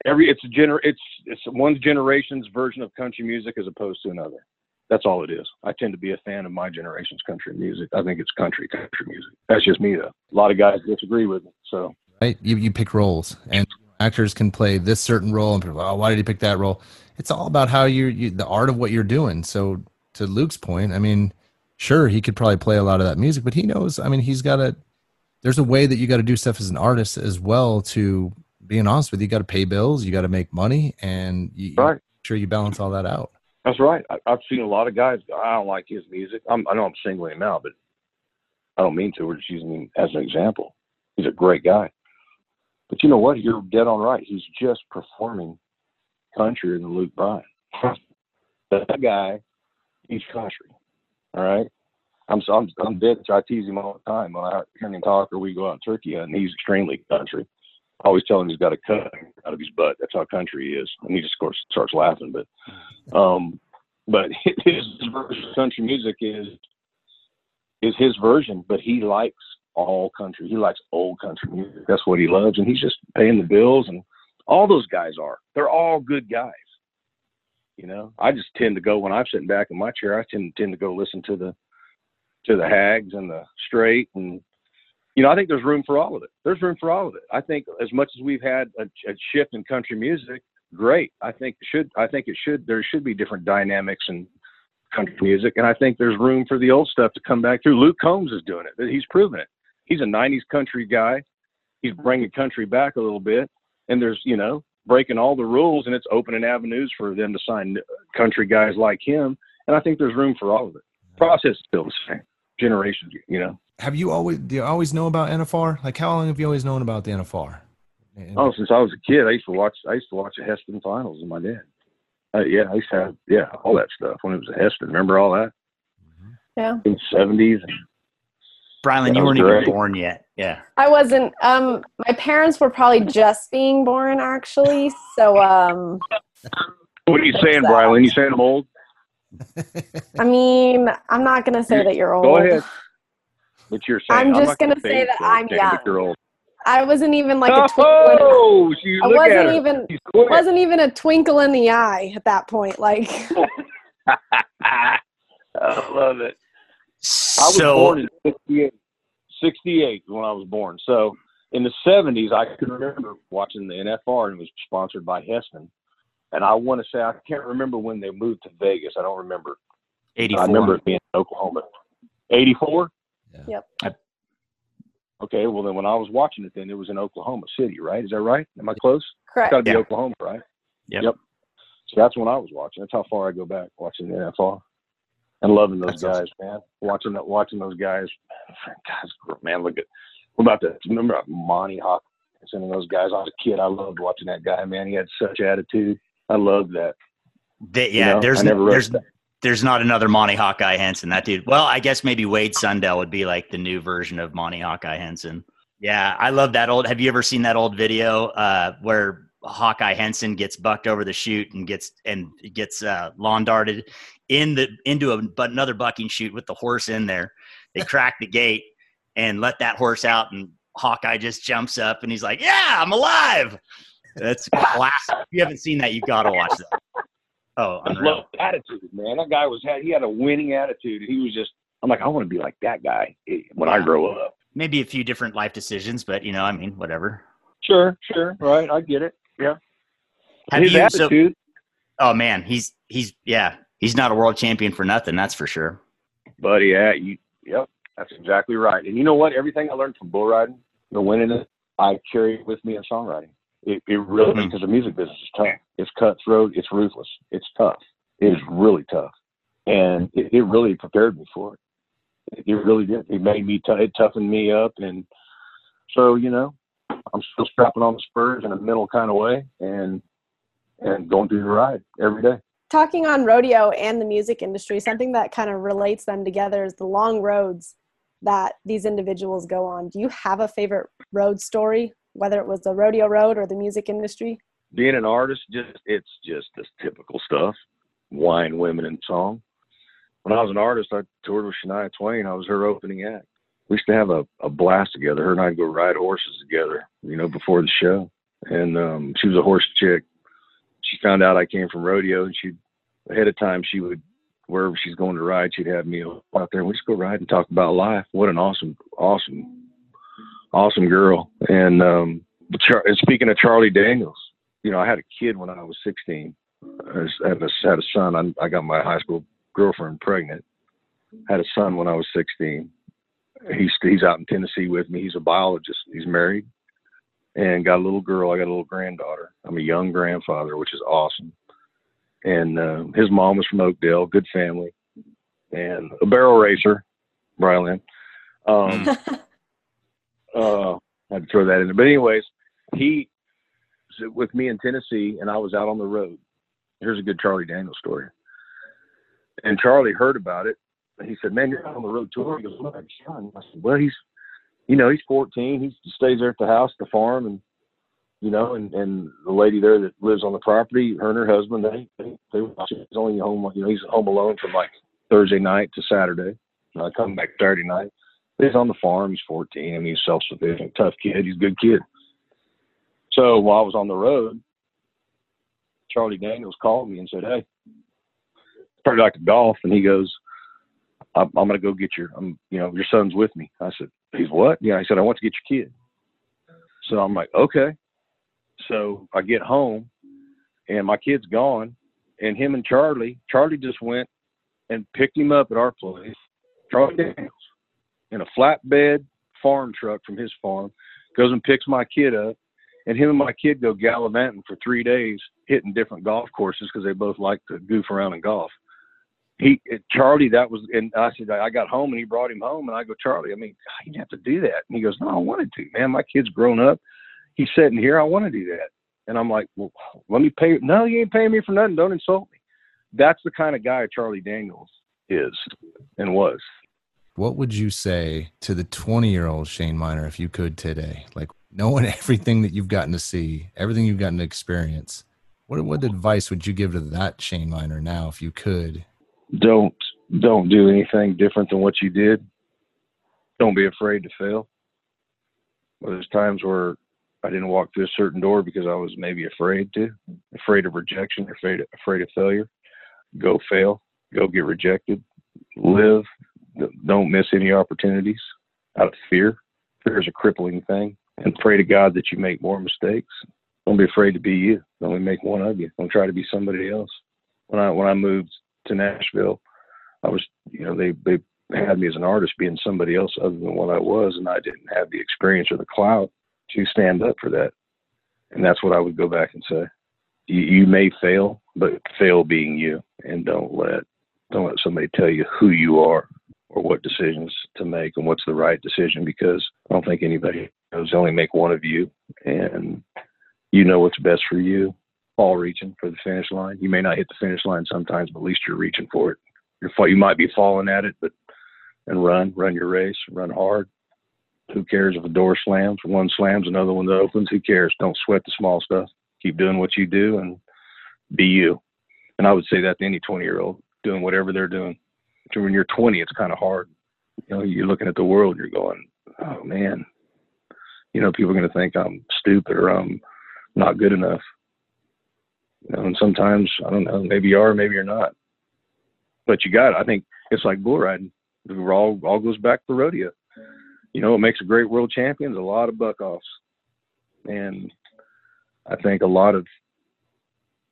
every it's a gener it's it's one generation's version of country music as opposed to another. That's all it is. I tend to be a fan of my generation's country music. I think it's country country music. That's just me though. A lot of guys disagree with me. So right? You you pick roles, and actors can play this certain role, and people, oh, why did he pick that role? It's all about how you, you the art of what you're doing. So to Luke's point, I mean, sure, he could probably play a lot of that music, but he knows. I mean, he's got a There's a way that you got to do stuff as an artist as well. To being honest with you, you got to pay bills, you got to make money, and you, Right. make sure you balance all that out. That's right. I, I've seen a lot of guys. I don't like his music. I'm, I know I'm singling him out, but I don't mean to. We're just using him as an example. He's a great guy. But you know what? You're dead on right. He's just performing country than Luke Bryan. that guy, he's country. All right. I'm so I'm I'm dead. I tease him all the time when I hear him talk or we go out in turkey and He's extremely country. I always tell him he's got a cut out of his butt. That's how country he is. And he just of course starts laughing. But um but his version of country music is is his version, but he likes all country. He likes old country music. That's what he loves, and he's just paying the bills. And all those guys are. They're all good guys. You know, I just tend to go when I'm sitting back in my chair. I tend tend to go listen to the to the Hags and the Strait and you know, I think there's room for all of it. There's room for all of it. I think as much as we've had a, a shift in country music, great. I think should. I think it should. There should be different dynamics in country music, and I think there's room for the old stuff to come back through. Luke Combs is doing it. He's proven it. He's a '90s country guy. He's bringing country back a little bit, and there's you know breaking all the rules, and it's opening avenues for them to sign country guys like him. And I think there's room for all of it. Process is still the same. Generations, you know. Have you always do you always know about NFR? Like how long have you always known about the NFR? Oh, since I was a kid, I used to watch. I used to watch the Hesston finals with my dad. Uh, yeah, I used to have yeah all that stuff when it was a Hesston. Remember all that Yeah. in the seventies? Brylan, you weren't even born yet. Yeah. I wasn't. Um, my parents were probably just being born, actually. So, um, What are you saying, Brylan? You saying I'm old? I mean, I'm not gonna say that you're old. Go ahead. But you're saying I'm just not gonna say say that so I'm young. You're old. I wasn't even like a twinkle. in- Oh, I wasn't even wasn't even a twinkle in the eye at that point. Like, I love it. I was So- born in 68. 68 when I was born. So in the 70s, I can remember watching the NFR and it was sponsored by Hesston. And I want to say, I can't remember when they moved to Vegas. I don't remember. I remember it being in Oklahoma. 84? Yep. Okay, well, then when I was watching it, then it was in Oklahoma City, right? Is that right? Am I close? Correct. It's got to be Yeah. Oklahoma, right? Yep. Yep. So that's when I was watching. That's how far I go back watching the NFR and loving those That's guys, man. Watching that, watching those guys. Guys, man, look at what about that? Remember Monty Hawkeye Henson and those guys? I was a kid. I loved watching that guy, man. He had such attitude. I loved that. They- You yeah, know, there's there's that. there's not another Monty Hawkeye Henson. That dude. Well, I guess maybe Wade Sundell would be like the new version of Monty Hawkeye Henson. Yeah, I love that old. Have you ever seen that old video uh, where Hawkeye Henson gets bucked over the chute and gets and gets uh, lawn darted in the into a, but another bucking chute with the horse in there? They crack the gate and let that horse out, and Hawkeye just jumps up and he's like, "Yeah, I'm alive." That's classic. If you haven't seen that, you got to watch that. Oh, I unreal. love attitude, man. That guy was had he had a winning attitude. He was just. I'm like, I want to be like that guy eh, when I grow up. maybe a few different life decisions, but you know, I mean, whatever. Sure, sure, right. I get it. Yeah. Have His you? So, attitude. oh man, he's he's yeah, he's not a world champion for nothing. That's for sure. buddy. Yeah, you. Yep, that's exactly right. And you know what? Everything I learned from bull riding, the winning it, I carry it with me in songwriting. It, it really Mhm. because the music business is tough. It's cutthroat. It's ruthless. It's tough. It is really tough, and it, it really prepared me for it. It, it really did. It made me. T- it toughened me up, and so you know, I'm still strapping on the spurs in a mental kind of way, and and going through the ride every day. talking on rodeo and the music industry, something that kind of relates them together is the long roads that these individuals go on. Do you have a favorite road story, whether it was the rodeo road or the music industry? being an artist, just it's just this typical stuff: wine, women, and song. When I was an artist, I toured with Shania Twain. I was her opening act. We used to have a, a blast together. Her and I'd go ride horses together, you know, before the show. And um, she was a horse chick. She found out I came from rodeo, and she ahead of time she would wherever she's going to ride, she'd have me out there. We just go ride and talk about life. What an awesome, awesome, awesome girl. And um, Char- and speaking of Charlie Daniels, you know, I had a kid when I was 16. I had a, had a son. I, I got my high school girlfriend pregnant. Had a son when I was 16. He's he's out in Tennessee with me. He's a biologist. He's married and got a little girl. I got a little granddaughter. I'm a young grandfather, which is awesome. And uh, his mom was from Oakdale, good family, and a barrel racer, Brylan. Um, uh, had to throw that in there. But anyways, he was with me in Tennessee, and I was out on the road. Here's a good Charlie Daniels story. And Charlie heard about it. He said, "Man, you're on the road tour." He goes, "What about son?" I said, "Well, he's, you know, he's 14. He stays there at the house, the farm, and you know, and and the lady there that lives on the property, her and her husband, they they, they watch it. He's only home, you know, he's home alone from like Thursday night to Saturday. And I come back Saturday night. He's on the farm. He's 14. I mean, he's self-sufficient, tough kid. He's a good kid. So while I was on the road, Charlie Daniels called me and said, "Hey, pretty like to golf," and he goes, I'm, I'm going to go get your, I'm, you know, your son's with me. I said, he's what? Yeah. I said, I want to get your kid. So I'm like, okay. So I get home and my kid's gone and him and Charlie, Charlie just went and picked him up at our place. Charlie Daniels in a flatbed farm truck from his farm goes and picks my kid up and him and my kid go gallivanting for three days hitting different golf courses because they both like to goof around and golf he Charlie, that was, and I said I got home and he brought him home, and I go Charlie, I mean, you didn't have to do that. And he goes, No, I wanted to, man. My kid's grown up. He's sitting here. I want to do that. And I'm like, Well, let me pay. No, you ain't paying me for nothing. Don't insult me. That's the kind of guy Charlie Daniels is and was. What would you say to the 20 year old Shane Minor if you could today? Like knowing everything that you've gotten to see, everything you've gotten to experience. What what advice would you give to that Shane Minor now if you could? Don't don't do anything different than what you did. Don't be afraid to fail. Well, there's times where I didn't walk through a certain door because I was maybe afraid to, afraid of rejection, afraid of, afraid of failure. Go fail, go get rejected, live. Don't miss any opportunities out of fear. Fear is a crippling thing, and pray to God that you make more mistakes. Don't be afraid to be you. Don't make one of you. Don't try to be somebody else. When I when I moved to Nashville, I was, you know, they they had me as an artist being somebody else other than what I was, and I didn't have the experience or the clout to stand up for that. And that's what I would go back and say. You, you may fail, but fail being you, and don't let don't let somebody tell you who you are or what decisions to make and what's the right decision because I don't think anybody knows. They only make one of you, and you know what's best for you all reaching for the finish line. You may not hit the finish line sometimes, but at least you're reaching for it. You're you might be falling at it, but and run, run your race, run hard. Who cares if a door slams? One slams, another one opens. Who cares? Don't sweat the small stuff. Keep doing what you do and be you. And I would say that to any 20 year old doing whatever they're doing. When you're 20, it's kind of hard. You know, you're looking at the world, you're going, oh man, you know, people are going to think I'm stupid or I'm not good enough. Know, and sometimes I don't know, maybe you are, maybe you're not. But you got it. I think it's like bull riding. It all all goes back to rodeo. You know, it makes a great world champions, a lot of buck offs. And I think a lot of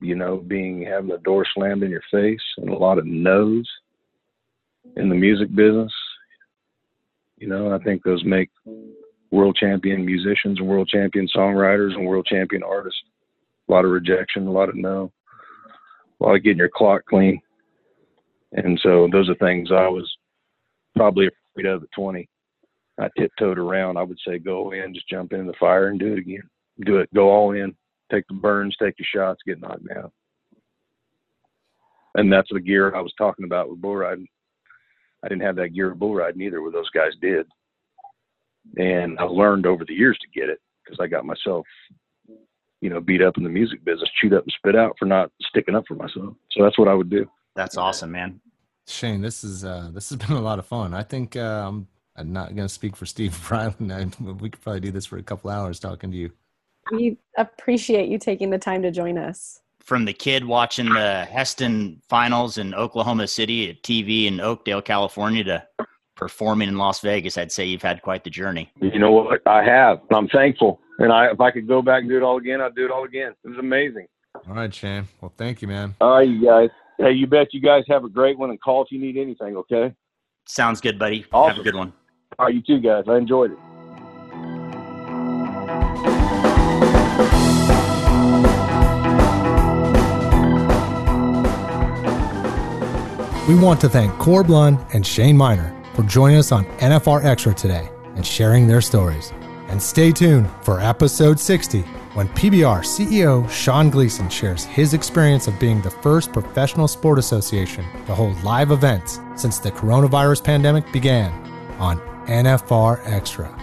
you know, being having the door slammed in your face and a lot of no's in the music business. You know, I think those make world champion musicians and world champion songwriters and world champion artists a lot of rejection, a lot of no, a lot of getting your clock clean. And so those are things I was probably afraid of at 20. I tiptoed around. I would say go in, just jump in the fire and do it again. Do it, go all in, take the burns, take your shots, get knocked down. And that's the gear I was talking about with bull riding. I didn't have that gear of bull riding either, where those guys did. And I learned over the years to get it because I got myself you know, beat up in the music business, chewed up and spit out for not sticking up for myself. So that's what I would do. That's awesome, man. Shane, this is uh, this has been a lot of fun. I think uh, I'm, I'm not going to speak for Steve Brylan. we could probably do this for a couple hours talking to you. We appreciate you taking the time to join us. From the kid watching the Hesston finals in Oklahoma City at TV in Oakdale, California, to performing in Las Vegas, I'd say you've had quite the journey. You know what? I have. I'm thankful. And I, if I could go back and do it all again, I'd do it all again. It was amazing. All right, Shane. Well, thank you, man. All right, you guys. Hey, you bet you guys have a great one and call if you need anything, okay? Sounds good, buddy. Awesome. Have a good one. All right, you too, guys. I enjoyed it. We want to thank Corb Lund and Shane Minor for joining us on NFR Extra today and sharing their stories. And stay tuned for episode 60 when PBR CEO Sean Gleason shares his experience of being the first professional sport association to hold live events since the coronavirus pandemic began on NFR Extra.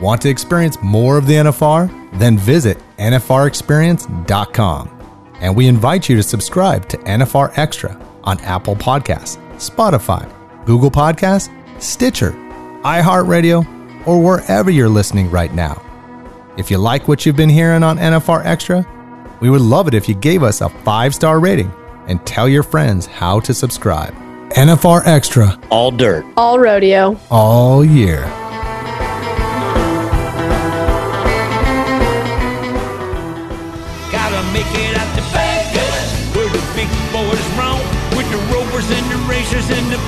Want to experience more of the NFR? Then visit NFRexperience.com. And we invite you to subscribe to NFR Extra on Apple Podcasts, Spotify, Google Podcasts, Stitcher, iHeartRadio, or wherever you're listening right now. If you like what you've been hearing on NFR Extra, we would love it if you gave us a five star rating and tell your friends how to subscribe. NFR Extra All dirt. All rodeo. all year. Gotta make it out to Vegas, where the big boys roam, with the rovers and the racers and the